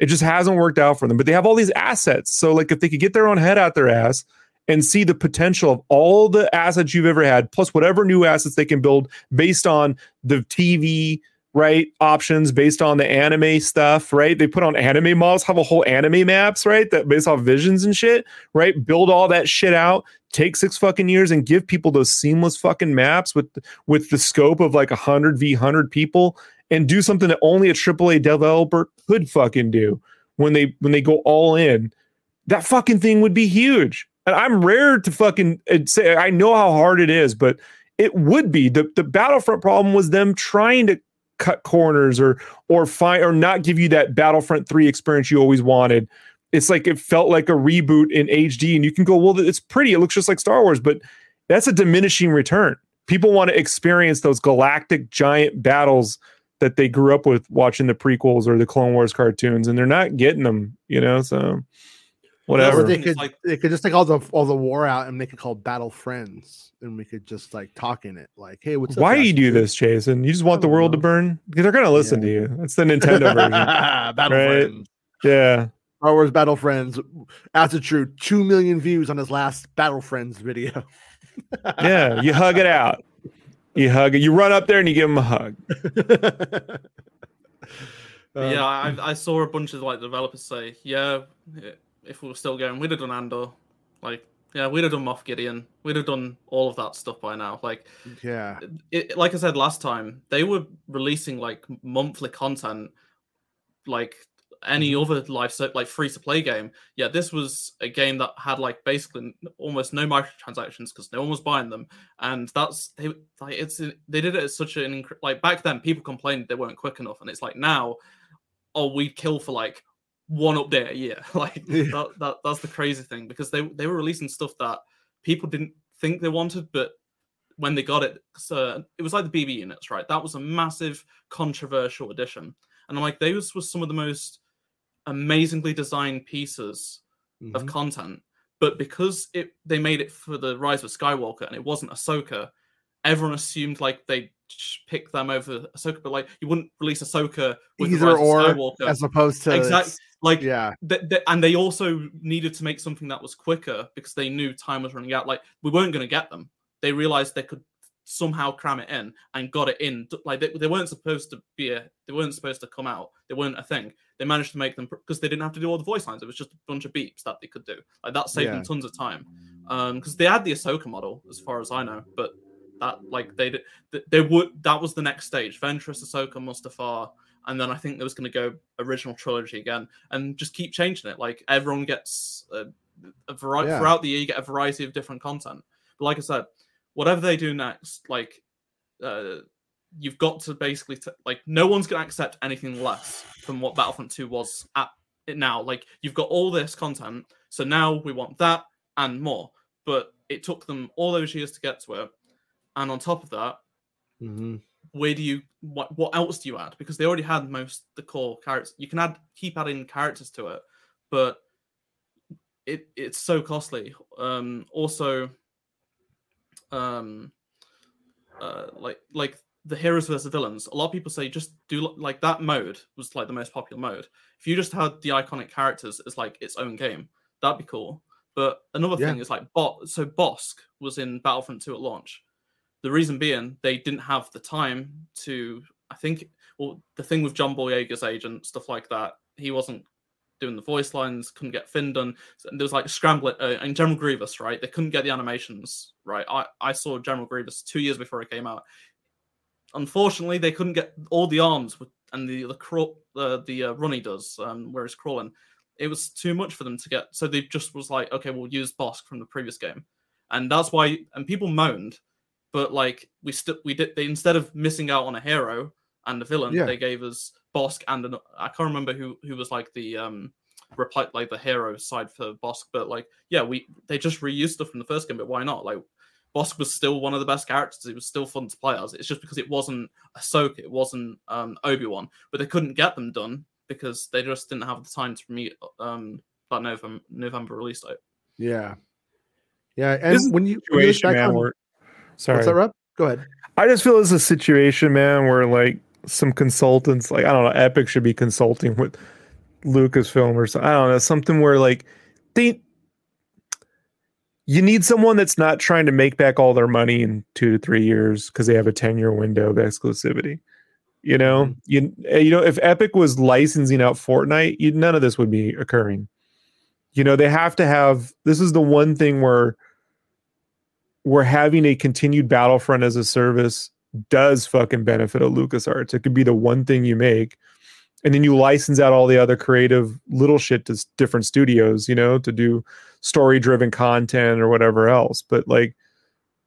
It just hasn't worked out for them. But they have all these assets. So, like, if they could get their own head out their ass and see the potential of all the assets you've ever had, plus whatever new assets they can build based on the TV right options, based on the anime stuff, right? They put on anime models, have a whole anime maps, right? That based off visions and shit, right? Build all that shit out. Take six fucking years and give people those seamless fucking maps with with the scope of like a hundred v hundred people, and do something that only a AAA developer could fucking do when they when they go all in. That fucking thing would be huge. And I'm rare to fucking uh, say I know how hard it is, but it would be the the Battlefront problem was them trying to cut corners or or find or not give you that Battlefront 3 experience you always wanted. It's like it felt like a reboot in HD, and you can go, well, it's pretty. It looks just like Star Wars, but that's a diminishing return. People want to experience those galactic giant battles that they grew up with watching the prequels or the Clone Wars cartoons, and they're not getting them, you know. So whatever. Or they could like- they could just take all the all the war out and make it called Battle Friends, and we could just like talk in it, like, hey, what's up? Why do you do this, Jason? You just want the don't world to burn? Because they're gonna listen to you. That's the Nintendo [LAUGHS] version. Battle Right. Friends. Yeah. Star Wars Battle Friends. Azzatru, two million views on his last Battle Friends video. [LAUGHS] Yeah. You hug it out. You hug it. You run up there and you give him a hug. [LAUGHS] But yeah, Um, I, I saw a bunch of like developers say, yeah, if we were still going, we'd have done Andor. Like, yeah, we'd have done Moff Gideon. We'd have done all of that stuff by now. Like, yeah. it, like I said last time, they were releasing like monthly content, like any Mm-hmm. other live like free to play game. Yeah, this was a game that had like basically almost no microtransactions because no one was buying them, and that's they like it's they did it at such an like back then people complained they weren't quick enough, and it's like now, oh we'd kill for like one update a year. [LAUGHS] like Yeah. that, that that's the crazy thing because they they were releasing stuff that people didn't think they wanted, but when they got it, uh, it was like the BB units, right? That was a massive controversial addition, and I'm like, those were some of the most amazingly designed pieces of Mhm. content. But because it they made it for the Rise of Skywalker and it wasn't Ahsoka, everyone assumed like they pick them over Ahsoka. But like you wouldn't release Ahsoka with the Either Rise of or, Skywalker. as opposed to Exact- like yeah, th- th- and they also needed to make something that was quicker because they knew time was running out. Like we weren't going to get them. They realized they could somehow cram it in and got it in. Like they, they weren't supposed to be a, they weren't supposed to come out. They weren't a thing. They managed to make them because they didn't have to do all the voice lines. It was just a bunch of beeps that they could do. Like that saved Yeah. them tons of time. Um, because they had the Ahsoka model as far as I know, but that like they did- th- they would that was the next stage. Ventress, Ahsoka, Mustafar, and then I think there was going to go original trilogy again, and just keep changing it. Like everyone gets a, a variety Yeah. throughout the year, you get a variety of different content. But like I said, whatever they do next, like uh, you've got to basically t- like no one's going to accept anything less from what Battlefront Two was at it now. Like you've got all this content, so now we want that and more. But it took them all those years to get to it, and on top of that, hmm where do you what what else do you add? Because they already had most the core characters. You can add keep adding characters to it but it it's so costly. Um also um uh like like the heroes versus villains. A lot of people say just do like that mode was like the most popular mode. If you just had the iconic characters as like its own game. That'd be cool. But another Yeah. thing is like bot so Bossk was in battlefront 2 at launch the reason being they didn't have the time to i think well the thing with john boyega's agent stuff like that he wasn't doing the voice lines couldn't get finn done. There was like scrambling uh, and general grievous right? They couldn't get the animations right? I i saw general grievous two years before it came out. Unfortunately they couldn't get all the arms with and the the crawl uh, the uh, run he does um where he's crawling. It was too much for them to get so they just was like okay we'll use Bossk from the previous game. And that's why and people moaned but like we still we did they instead of missing out on a hero and a villain Yeah. they gave us Bossk and an, i can't remember who who was like the um reply like the hero side for Bossk but like yeah we they just reused stuff from the first game but why not like Bossk was still one of the best characters it was still fun to play as it's just because it wasn't ahsoka it wasn't um obi-wan but they couldn't get them done because they just didn't have the time to meet um that november november release date yeah, yeah. And is when you when you look Situation, back man. on- Where, sorry. what's that, Rob? Go ahead. I just feel it's a situation, man, where like some consultants, like I don't know, Epic should be consulting with Lucasfilm or something. I don't know, something where like they you need someone that's not trying to make back all their money in two to three years because they have a 10 year window of exclusivity. You know, you eh, you know, if Epic was licensing out Fortnite, you, none of this would be occurring. You know, they have to have this is the one thing where we're having a continued Battlefront as a service does fucking benefit a LucasArts. It could be the one thing you make. And then you license out all the other creative little shit to different studios, you know, to do story driven content or whatever else. But like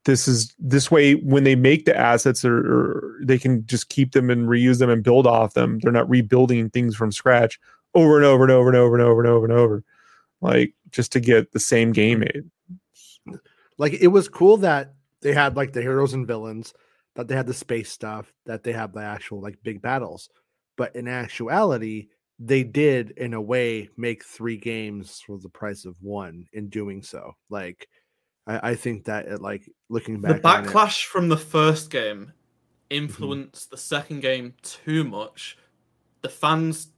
this is this way when they make the assets or, or they can just keep them and reuse them and build off them. They're not rebuilding things from scratch over and over and over and over and over and over and over, like just to get the same game made. Like it was cool that they had like the heroes and villains, that they had the space stuff, that they have the actual like big battles. But in actuality, they did in a way make three games for the price of one in doing so. Like I, I think that it like looking The back it- backlash from the first game Mm-hmm. influenced the second game too much. The fans,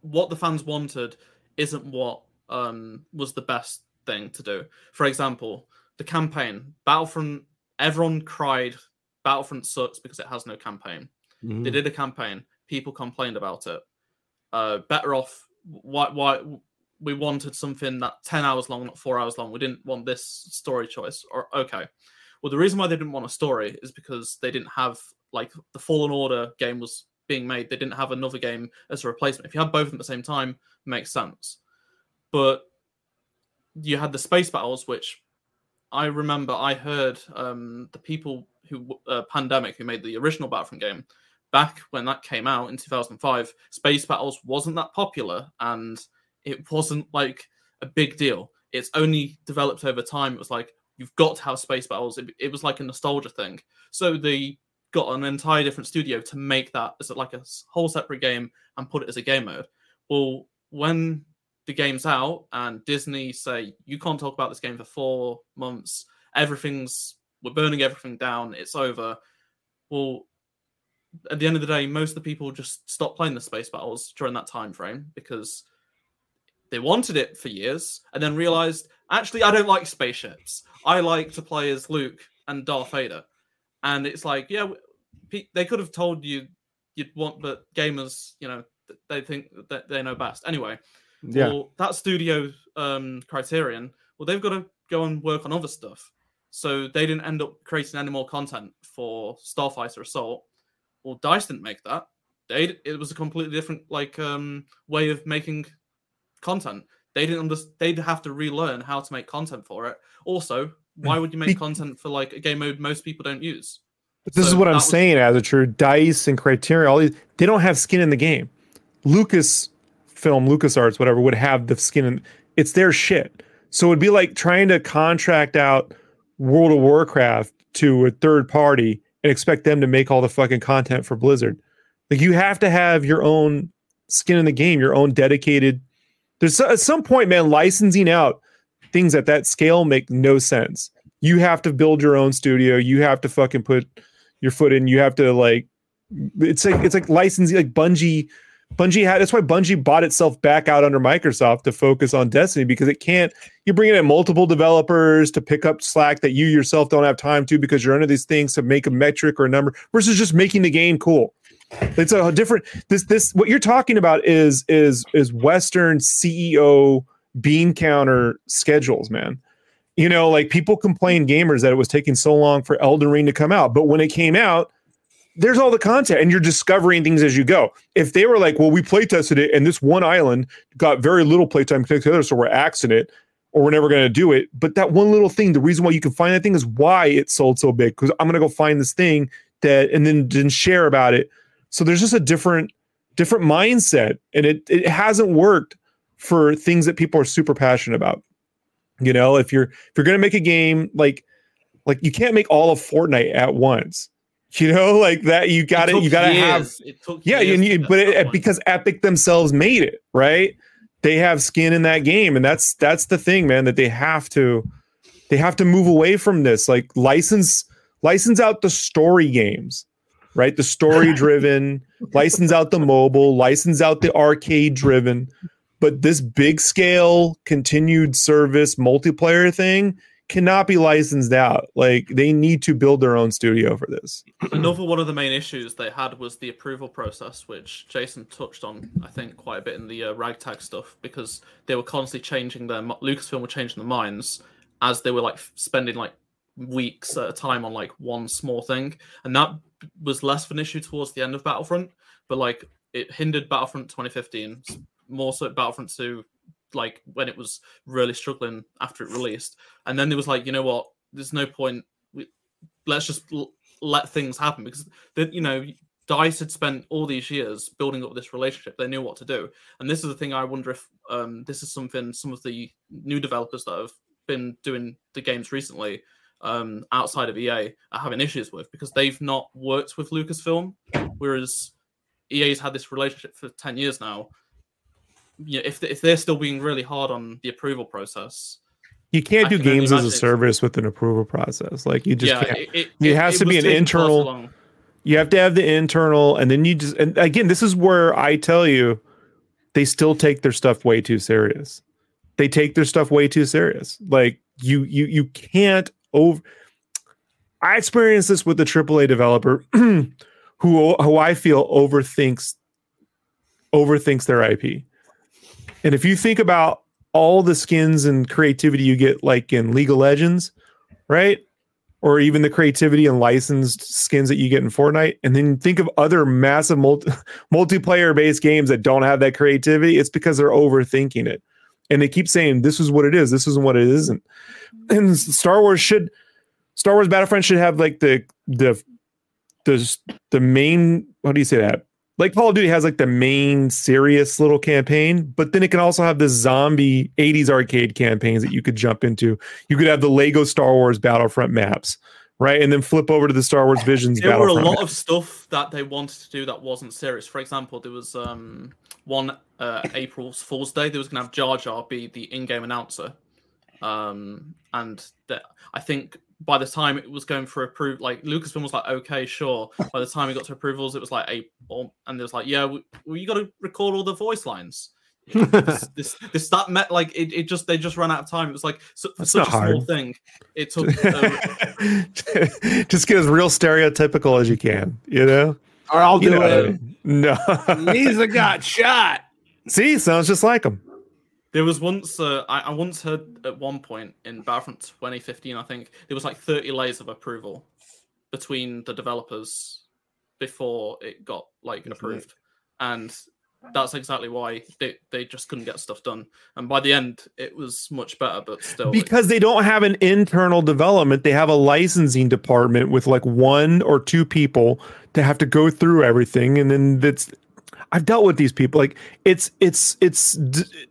what the fans wanted, isn't what um, was the best thing to do. For example, the campaign Battlefront. Everyone cried Battlefront sucks because it has no campaign. Mhm. They did a campaign. People complained about it. Uh, better off. Why? Why? We wanted something that ten hours long, not four hours long. We didn't want this story choice. Or okay. Well, the reason why they didn't want a story is because they didn't have like the Fallen Order game was being made. They didn't have another game as a replacement. If you had both of them at the same time, makes sense. But you had the space battles, which I remember. I heard um, the people who uh, Pandemic who made the original Battlefront game back when that came out in 2005. Space battles wasn't that popular, and it wasn't like a big deal. It's only developed over time. It was like you've got to have space battles. It, it was like a nostalgia thing. So they got an entire different studio to make that as like a whole separate game and put it as a game mode. Well, when the game's out and Disney say you can't talk about this game for four months, everything's we're burning everything down, it's over. Well, at the end of the day, most of the people just stopped playing the space battles during that time frame because they wanted it for years and then realized actually I don't like spaceships. I like to play as Luke and Darth Vader. And it's like, yeah, they could have told you you'd want, but gamers, you know, they think that they know best. Anyway, Yeah. well, that studio um, Criterion, well, they've got to go and work on other stuff. So they didn't end up creating any more content for Starfighter Assault. Well, Dice didn't make that. They it was a completely different like um, way of making content. They didn't understand. They'd have to relearn how to make content for it. Also, why would you make content for like a game mode most people don't use? But this So is what I'm was- saying Azzatru Dice and Criterion, all these they don't have skin in the game. Lucas film, LucasArts, whatever, would have the skin in it's their shit. So it'd be like trying to contract out World of Warcraft to a third party and expect them to make all the fucking content for Blizzard. Like you have to have your own skin in the game, your own dedicated. There's at some point, man, licensing out things at that scale make no sense. You have to build your own studio. You have to fucking put your foot in. You have to like. It's like it's like licensing, like Bungie. Bungie had that's why Bungie bought itself back out under Microsoft to focus on Destiny because it can't. You're bringing in multiple developers to pick up slack that you yourself don't have time to because you're under these things to make a metric or a number versus just making the game cool. It's a different. This this what you're talking about is is is Western CEO bean counter schedules, man. You know, like people complain gamers that it was taking so long for Elden Ring to come out, but when it came out, there's all the content and you're discovering things as you go. If they were like, well, we play tested it and this one island got very little playtime compared to the other, so we're axing it or we're never going to do it. But that one little thing, the reason why you can find that thing is why it sold so big because I'm going to go find this thing that and then then share about it. So there's just a different different mindset and it it hasn't worked for things that people are super passionate about. You know, if you're if you're going to make a game like like you can't make all of Fortnite at once. You know, [LAUGHS] like that you got it, you got to have. It took yeah, and you, get but it, because Epic themselves made it, right? They have skin in that game, and that's that's the thing, man. That they have to they have to move away from this, like license license out the story games, right? The story [LAUGHS] driven, license out the mobile, license out the arcade driven, but this big scale continued service multiplayer thing cannot be licensed out. Like they need to build their own studio for this. [CLEARS THROAT] Another one of the main issues they had was the approval process, which Jason touched on, I think, quite a bit in the uh, ragtag stuff, because they were constantly changing their Lucasfilm were changing their minds as they were like spending like weeks at a time on like one small thing, and that was less of an issue towards the end of Battlefront, but like it hindered Battlefront 2015 more so Battlefront 2 like when it was really struggling after it released and then there was like you know what there's no point. We, let's just l- let things happen because that you know Dice had spent all these years building up this relationship. They knew what to do, and this is the thing. I wonder if um, this is something some of the new developers that have been doing the games recently um, outside of EA are having issues with because they've not worked with Lucasfilm, whereas EA's had this relationship for ten years now. Yeah, if if they're still being really hard on the approval process, You can't I do can games as a service with an approval process. Like you just yeah, can't. it, it, It has to be an taking far too internal- You have to have the internal, and then you just. And again, this is where I tell you, they still take their stuff way too serious. They take their stuff way too serious. Like you, you, you can't over. I experienced this with the AAA developer, [CLEARS THROAT] who who I feel overthinks overthinks their IP. And if you think about all the skins and creativity you get, like in League of Legends, right? Or even the creativity and licensed skins that you get in Fortnite, and then think of other massive multi- [LAUGHS] multiplayer based games that don't have that creativity, it's because they're overthinking it. And they keep saying, this is what it is, this isn't what it isn't. And Star Wars should, Star Wars Battlefront should have like the, the, the, the main, how do you say that? Like Call of Duty has like the main serious little campaign, but then it can also have the zombie 80s arcade campaigns that you could jump into. You could have the Lego Star Wars Battlefront maps, right? And then flip over to the Star Wars Visions There were a lot map. of stuff that they wanted to do that wasn't serious. For example, there was um, one uh, April's Fool's Day. they was going to have Jar Jar be the in-game announcer, um, and that I think by the time it was going for approve, like Lucasfilm was like, okay, sure. By the time it got to approvals, it was like April, and it was like, yeah, we, well, you got to record all the voice lines. this, this, [LAUGHS] this that met like it, it just they just ran out of time. It was like su- for such not a small thing. It took [LAUGHS] uh, [LAUGHS] Just get as real stereotypical as you can, you know? or I'll You do know it. No. Lisa got shot. See, sounds just like him. There was once uh, I, I once heard at one point in Battlefront 2015, I think there was like 30 layers of approval between the developers before it got like Isn't it? approved, and that's exactly why they, they just couldn't get stuff done. And by the end, it was much better, but still, because they don't have an internal development they have a licensing department with like one or two people to have to go through everything and then that's i've dealt with these people like it's it's it's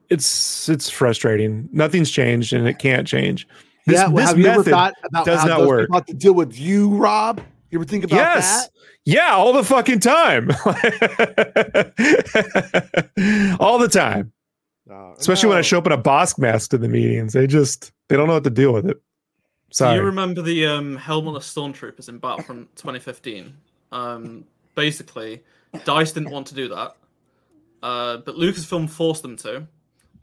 it's it's frustrating nothing's changed and it can't change this, yeah, well, this have you ever method thought about does how not those work. people have to deal with you, Rob? You ever think about yes that? yeah all the fucking time [LAUGHS] all the time Uh, especially when i show up in a Bossk mask to the meetings they just they don't know what to deal with it Sorry. Do you remember the um, helmetless stormtroopers in Battlefront 2015? Um, basically, Dice didn't want to do that, uh, but Lucasfilm forced them to.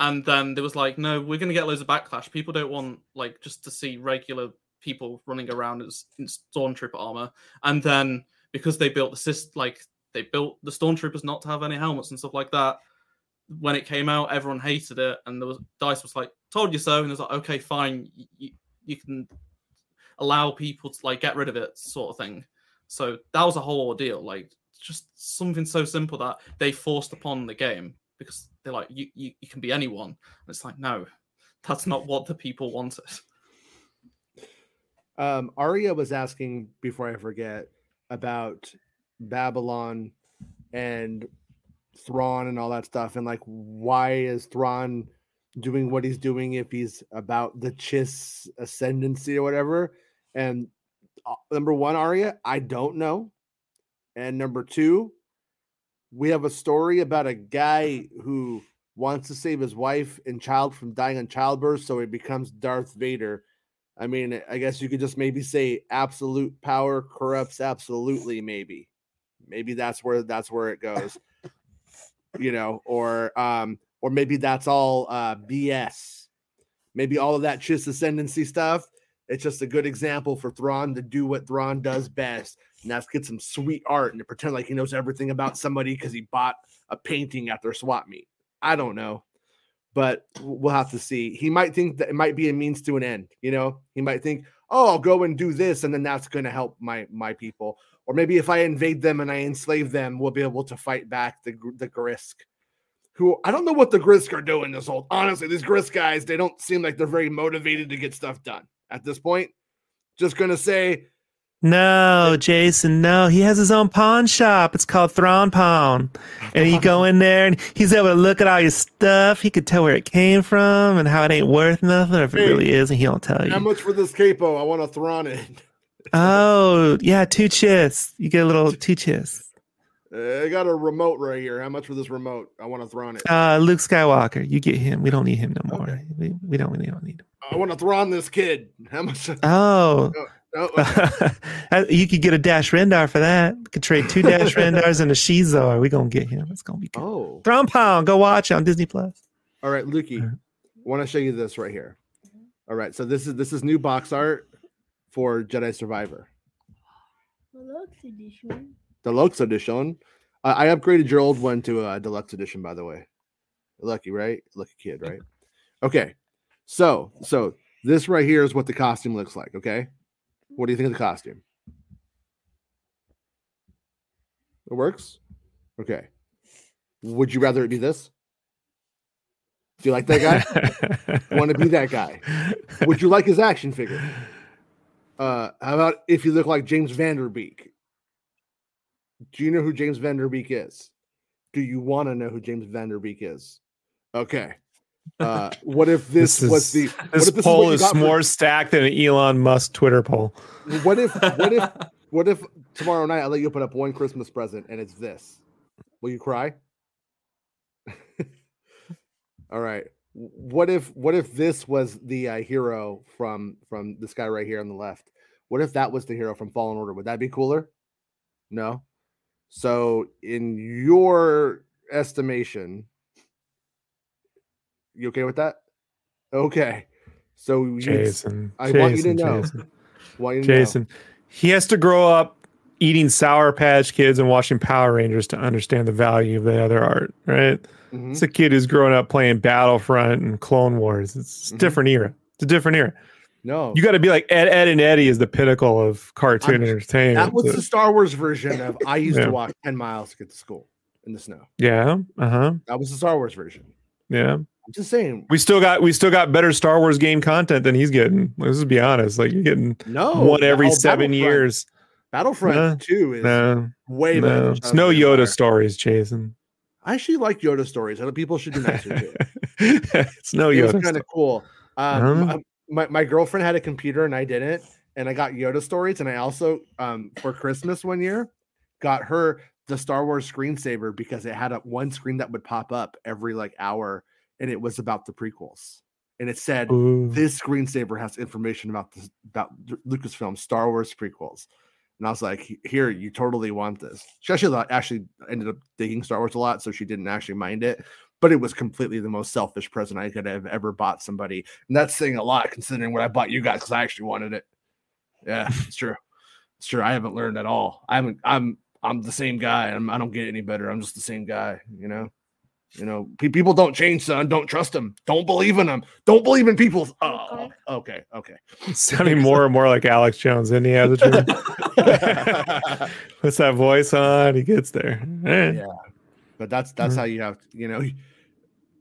And then there was like, no, we're going to get loads of backlash. People don't want like just to see regular people running around as in stormtrooper armor. And then because they built the system, like they built the stormtroopers not to have any helmets and stuff like that. When it came out, everyone hated it, and there was Dice was like, "Told you so," and it was like, "Okay, fine, you, you can allow people to like get rid of it sort of thing so that was a whole ordeal like just something so simple that they forced upon the game because they're like you, you, you can be anyone and it's like no that's not what the people wanted Um, Aria was asking before I forget about Baylan and Thrawn and all that stuff, and like why is Thrawn doing what he's doing if he's about the Chiss ascendancy or whatever? And uh, number one, Aria, I don't know. And number two, we have a story about a guy who wants to save his wife and child from dying in childbirth, so he becomes Darth Vader. I mean, I guess you could just maybe say absolute power corrupts absolutely, maybe. Maybe that's where that's where it goes. you know, or um, or maybe that's all uh BS. Maybe all of that Chiss ascendancy stuff. It's just a good example for Thrawn to do what Thrawn does best, and that's get some sweet art and to pretend like he knows everything about somebody because he bought a painting at their swap meet. I don't know but we'll have to see. He might think that it might be a means to an end. You know, he might think, "Oh, I'll go and do this, and then that's going to help my my people." Or maybe if I invade them and I enslave them, we'll be able to fight back the the Grysk. Who I don't know what the Grysk are doing this whole. Honestly, these Grysk guys, they don't seem like they're very motivated to get stuff done at this point. just gonna say No, Jason, no. He has his own pawn shop. It's called Thrawn Pawn. And you go in there and he's able to look at all your stuff. He could tell where it came from and how it ain't worth nothing, or if it really is, and he don't tell you. how much for this capo? I want to Thrawn it. Oh, yeah, two chiss. You get a little two chiss. Uh, I got a remote right here. How much for this remote? I want to Thrawn it. Uh, Luke Skywalker, you get him. We don't need him no more. Okay. We, we don't. We don't need him. I want to Thrawn this kid. [LAUGHS] How much? Oh, [LAUGHS] Oh, [LAUGHS] Uh, you could get a Dash Rendar for that. You could trade two Dash Rendars and a Xizor. We gonna get him. It's gonna be good. oh. Thrawn Pound, go watch it on Disney Plus. All right, Lukey. Alright. want to show you this right here. All right, so this is this is new box art for Jedi Survivor, Deluxe edition. deluxe edition. Uh, I upgraded your old one to a deluxe edition, by the way. Lucky, right? Lucky kid, right? Okay, so so this right here is what the costume looks like. Okay, what do you think of the costume? It works. Okay. Would you rather it be this? Do you like that guy? [LAUGHS] Want to be that guy? Would you like his action figure? Uh, how about if you look like James Van Der Beek? Do you know who James Van Der Beek is? Do you want to know who James Van Der Beek is? Okay. Uh, what if this, This was is- the [LAUGHS] This this poll you is got for- more stacked than an Elon Musk Twitter poll. what if what if [LAUGHS] what if tomorrow night I let you open up one Christmas present and it's this? Will you cry? [LAUGHS] All right. What if what if this was the uh, hero from from this guy right here on the left? What if that was the hero from Fallen Order? Would that be cooler? No. So in your estimation, you okay with that? Okay. So you Jason. I want you to Jason, know. Jason. [LAUGHS] you to know. He has to grow up eating Sour Patch Kids and watching Power Rangers to understand the value of the other art, right? Mhm. It's a kid who's growing up playing Battlefront and Clone Wars. It's a Mhm. different era. It's a different era. No. You got to be like Ed, Ed and Eddie is the pinnacle of cartoon I'm- entertainment. That was So- the Star Wars version of I [LAUGHS] used Yeah. to walk 10 miles to get to school in the snow. yeah, uh huh, That was the Star Wars version. yeah. Just saying. We still got we still got better Star Wars game content than he's getting. Let's just be honest. Like you're getting No. one every seven years. Battlefront No, 2 is No, way better. no, it's no Yoda stories, Jason. I actually like Yoda stories. I know people should be nicer to it. it's no Yoda. It's kind of cool. Um, Huh? my, my, my girlfriend had a computer and I didn't. And I got Yoda stories. And I also, um, for Christmas one year, got her the Star Wars screensaver because it had a one screen that would pop up every like hour. And it was about the prequels. And it said, Ooh. this screensaver has information about this about Lucasfilm Star Wars prequels. And I was like, here, you totally want this. She actually actually ended up digging Star Wars a lot, so she didn't actually mind it. But it was completely the most selfish present I could have ever bought somebody. And that's saying a lot considering what I bought you guys because I actually wanted it. Yeah, [LAUGHS] it's true. It's true. I haven't learned at all. I haven't I'm I'm the same guy. I'm, I don't get any better. I'm just the same guy, you know. You know, pe- people don't change, son. Don't trust them. Don't believe in them. Don't believe in people. Oh, okay, okay. It's [LAUGHS] sounding more and more like Alex Jones, isn't he? As a [LAUGHS] truth? [LAUGHS] Puts that voice on, he gets there. Eh. yeah, but that's that's Mhm. how you have. You know,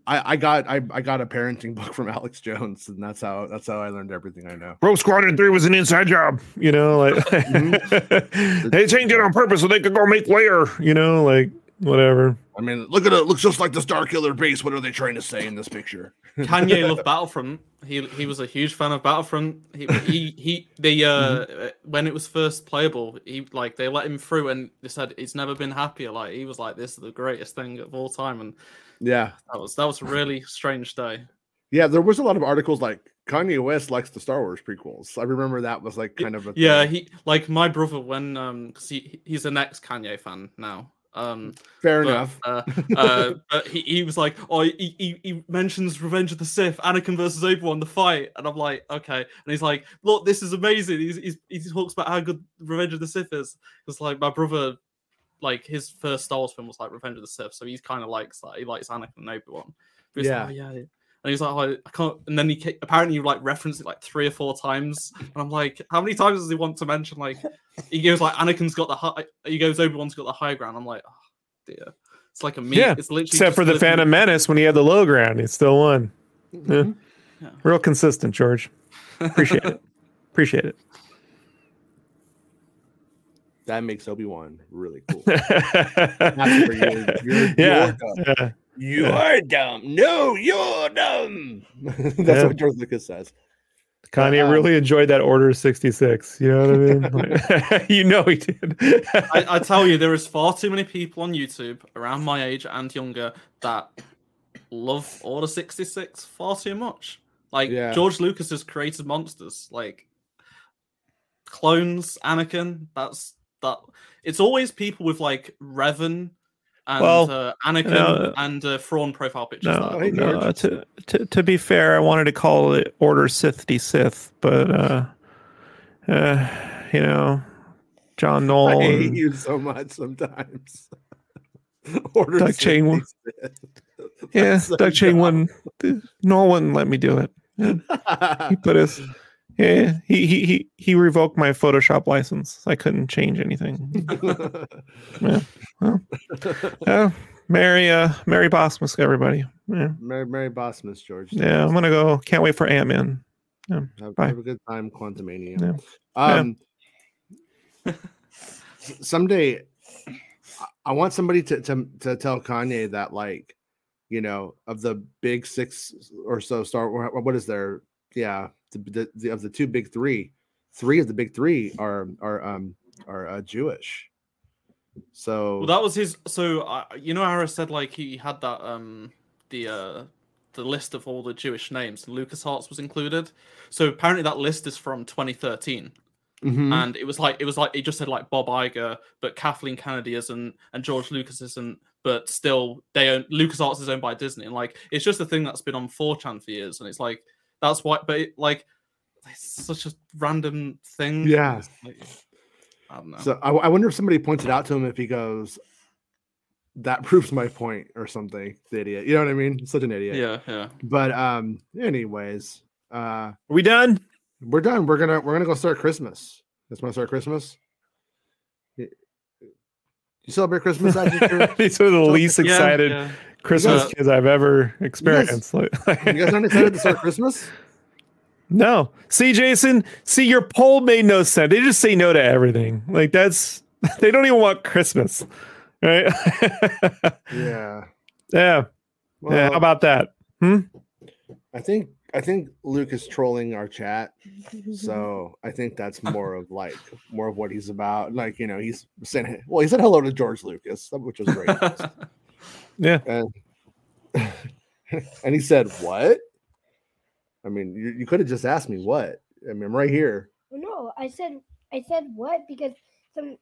I I got I I got a parenting book from Alex Jones, and that's how that's how I learned everything I know. Rogue Squadron 3 was an inside job, you know, like Mm-hmm. they changed it on purpose so they could go make Lair, you know, like whatever. I mean, look at it. it looks just like the Star Killer base. What are they trying to say in this picture? [LAUGHS] Kanye loved Battlefront. He he was a huge fan of Battlefront. He he, he they uh when it was first playable, he like they let him through and they said he's never been happier. Like he was like this is the greatest thing of all time, and Yeah, that was that was a really strange day. yeah. There was a lot of articles like Kanye West likes the Star Wars prequels. I remember that was like kind of a Yeah, thing. he like my brother when um because he he's an ex Kanye fan now. Um, fair but, enough. Uh, [LAUGHS] uh, but he, he was like, oh, he, he, he mentions Revenge of the Sith, Anakin versus Obi Wan, the fight, and I'm like, okay. And he's like, look, this is amazing. He's, he's, he talks about how good Revenge of the Sith is. It's like my brother, like his first Star Wars film was like Revenge of the Sith, so he's kind of likes that. He likes Anakin and Obi Wan. Yeah. yeah, yeah. And he's like, oh, I can't. And then he ca- apparently you like reference it like three or four times. And I'm like, how many times does he want to mention like? [LAUGHS] He goes like Anakin's got the high. He goes Obi Wan's got the high ground. I'm like, oh dear. It's like a me. Yeah, It's literally Except for the literally- Phantom Menace when he had the low ground, he still won. Mhm. Real consistent, George. Appreciate it. [LAUGHS] Appreciate it. That makes Obi Wan really [LAUGHS] cool. That's where you're, you're, yeah. you're yeah. You're dumb. No, you're dumb. [LAUGHS] That's Yeah. what George Lucas says. Kanye um, really enjoyed that Order 66. You know what I mean? [LAUGHS] [LAUGHS] You know he did. I, I tell you, there is far too many people on YouTube around my age and younger that love Order 66 far too much. Like Yeah. George Lucas has created monsters, like clones, Anakin. That's that. It's always people with like Revan and Well, uh, Anakin no, and uh, Thrawn profile pictures. no, no George. to, to, to be fair, I wanted to call it Order 60 Sith, but, uh, uh, you know, John I hate and- you so much sometimes. [LAUGHS] Order Doug Chang- 66. [LAUGHS] yeah, That's so Doug Chang dumb. wouldn't, Knoll wouldn't let me do it. [LAUGHS] He put us. Yeah, he, he he he revoked my Photoshop license. I couldn't change anything. [LAUGHS] Yeah, Mary, uh, Mary Bosmus, everybody. Yeah, Mary, Mary Bosmus, George. yeah, I'm gonna go. Can't wait for Ant Man. Have, have a good time, Quantumania. Yeah. Um, s- someday, I- I want somebody to, to to tell Kanye that, like, you know, of the big six or so Star, what is there? Yeah, the, the, of the two big three, three of the big three are are um are uh, Jewish. So Well, that was his. So uh, you know, Harris said like he had that um the uh the list of all the Jewish names. Lucas LucasArts was included. So apparently that list is from 2013, Mhm. and it was like it was like it just said like Bob Iger, but Kathleen Kennedy isn't, and George Lucas isn't, but still they own LucasArts is owned by Disney, and like it's just a thing that's been on 4chan for years, and it's like that's why. But it, like it's such a random thing. Yeah. Like, I don't know. So I, I wonder if somebody points it out to him if he goes, that [LAUGHS] proves my point or something. The idiot, you know what I mean? Such an idiot. yeah, yeah. But um, anyways, uh, Are we done? we're done. We're gonna we're gonna go start Christmas. Let's want to start Christmas. You celebrate Christmas? Adjective? [LAUGHS] These are the least Yeah, excited yeah. Christmas guys- kids I've ever experienced. Like- [LAUGHS] you guys aren't excited to start Christmas? No. See, Jason, see, your poll made no sense. They just say no to everything. Like, that's, [LAUGHS] they don't even want Christmas. Right? [LAUGHS] Yeah. yeah. Well, yeah. How about that? Hmm? I think I think Luke is trolling our chat. So I think that's more of like more of what he's about. Like, you know, he's saying well, he said hello to George Lucas, which was great. Yeah. and [LAUGHS] and he said, What? I mean, you, you could have just asked me what. I mean, I'm right here. no, I said I said what because some.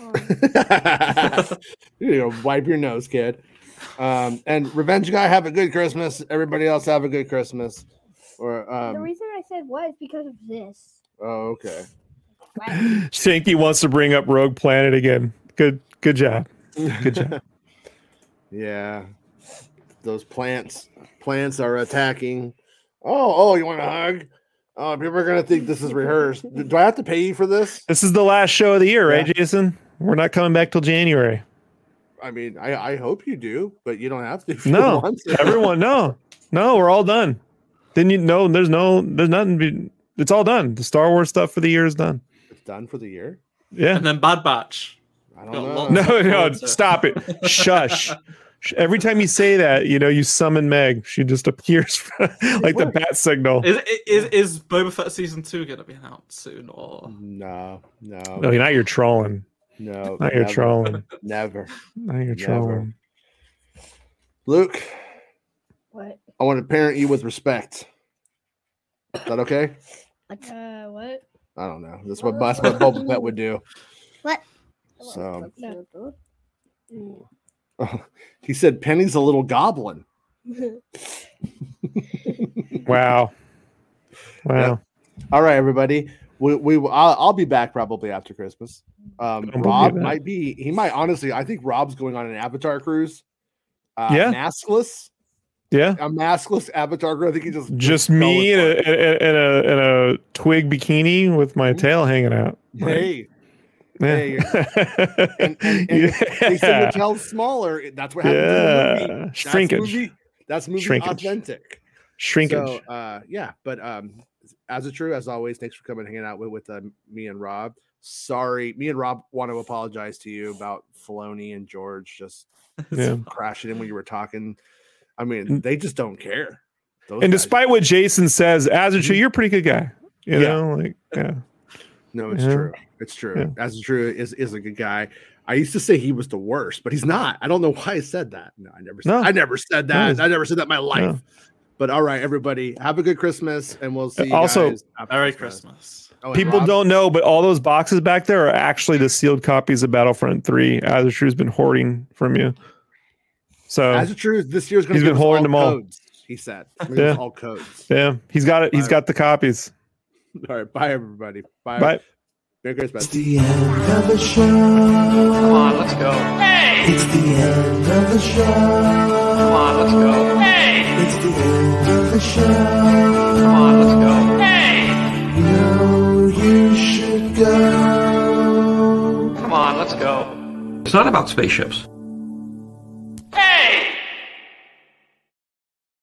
um, [LAUGHS] you know, wipe your nose, kid. Um, and Revenge Guy, have a good Christmas. Everybody else have a good Christmas. Or the um, reason I said what is because of this. oh, okay. [LAUGHS] Shanky wants to bring up Rogue Planet again. Good, good job. Good job. Yeah. Those plants plants are attacking. Oh, oh, you want a hug? Oh, people are gonna think this is rehearsed. Do do I have to pay you for this? This is the last show of the year, right, Yeah. Jason? We're not coming back till January. I mean, I, I hope you do, but you don't have to. No, everyone, no, no, we're all done. Then you know, there's no, there's nothing. Be, it's all done. The Star Wars stuff for the year is done. it's done for the year. Yeah. and then Bad Batch. I don't Got know. No, no, forward to it. stop it. Shush. [LAUGHS] Every time you say that, you know, you summon Meg. She just appears [LAUGHS] like the bat signal. Is, is is Boba Fett season two gonna be announced soon or? No, no, No, now you're trolling. no. Now you're trolling. Never. Not you're Never. trolling. Luke, What? I want to parent you with respect. Is that okay? Uh, what? I don't know. That's what that's what Boba Fett would do. What? So No. [LAUGHS] he said Penny's a little goblin. [LAUGHS] Wow. Wow. All right, everybody. We, we I'll, I'll be back probably after Christmas. Um, Rob might be. He might honestly. I think Rob's going on an Avatar cruise. Uh, Yeah. maskless. Yeah. A maskless Avatar cruise. I think he just Just me in a, it. in a, in a, twig bikini with my tail hanging out. Hey, Yeah. Hey, [LAUGHS] and, and, and if they say your tail's smaller. That's what happens in the movie. Yeah. That's movie. That's movie Shrinkage. authentic. Shrinkage. So uh, yeah, but um, Azzatru as always, thanks for coming and hanging out with with uh, me and Rob. sorry. Me and Rob want to apologize to you about Filoni and George just [LAUGHS] Yeah. crashing in when you were talking. I mean, they just don't care. Those And guys- despite what Jason says, Azzatru, you're a pretty good guy. You Yeah. know, like yeah. no, it's Yeah. true. It's true. Yeah. Azzatru is is a good guy. I used to say he was the worst, but he's not. I don't know why I said that. No, I never said No. I never said that. I never said that in my life. No. But all right, everybody, have a good Christmas, and we'll see. You Also- guys after Merry Christmas. Oh, People Rob- don't know, but all those boxes back there are actually the sealed copies of Battlefront 3 Azzatru's been hoarding from you. So Azzatru, this year's going He's to been holding them all. Codes, he said, It's gonna give us Yeah. all codes. yeah, he's got it. He's got the copies. [LAUGHS] All right, bye everybody. Bye. But Merry Christmas. It's the end of the show. Come on, let's go. Hey! It's the end of the show. Come on, let's go. Hey! It's the end of the show. Come on, let's go. You know you should go. Come on, let's go. It's not about spaceships.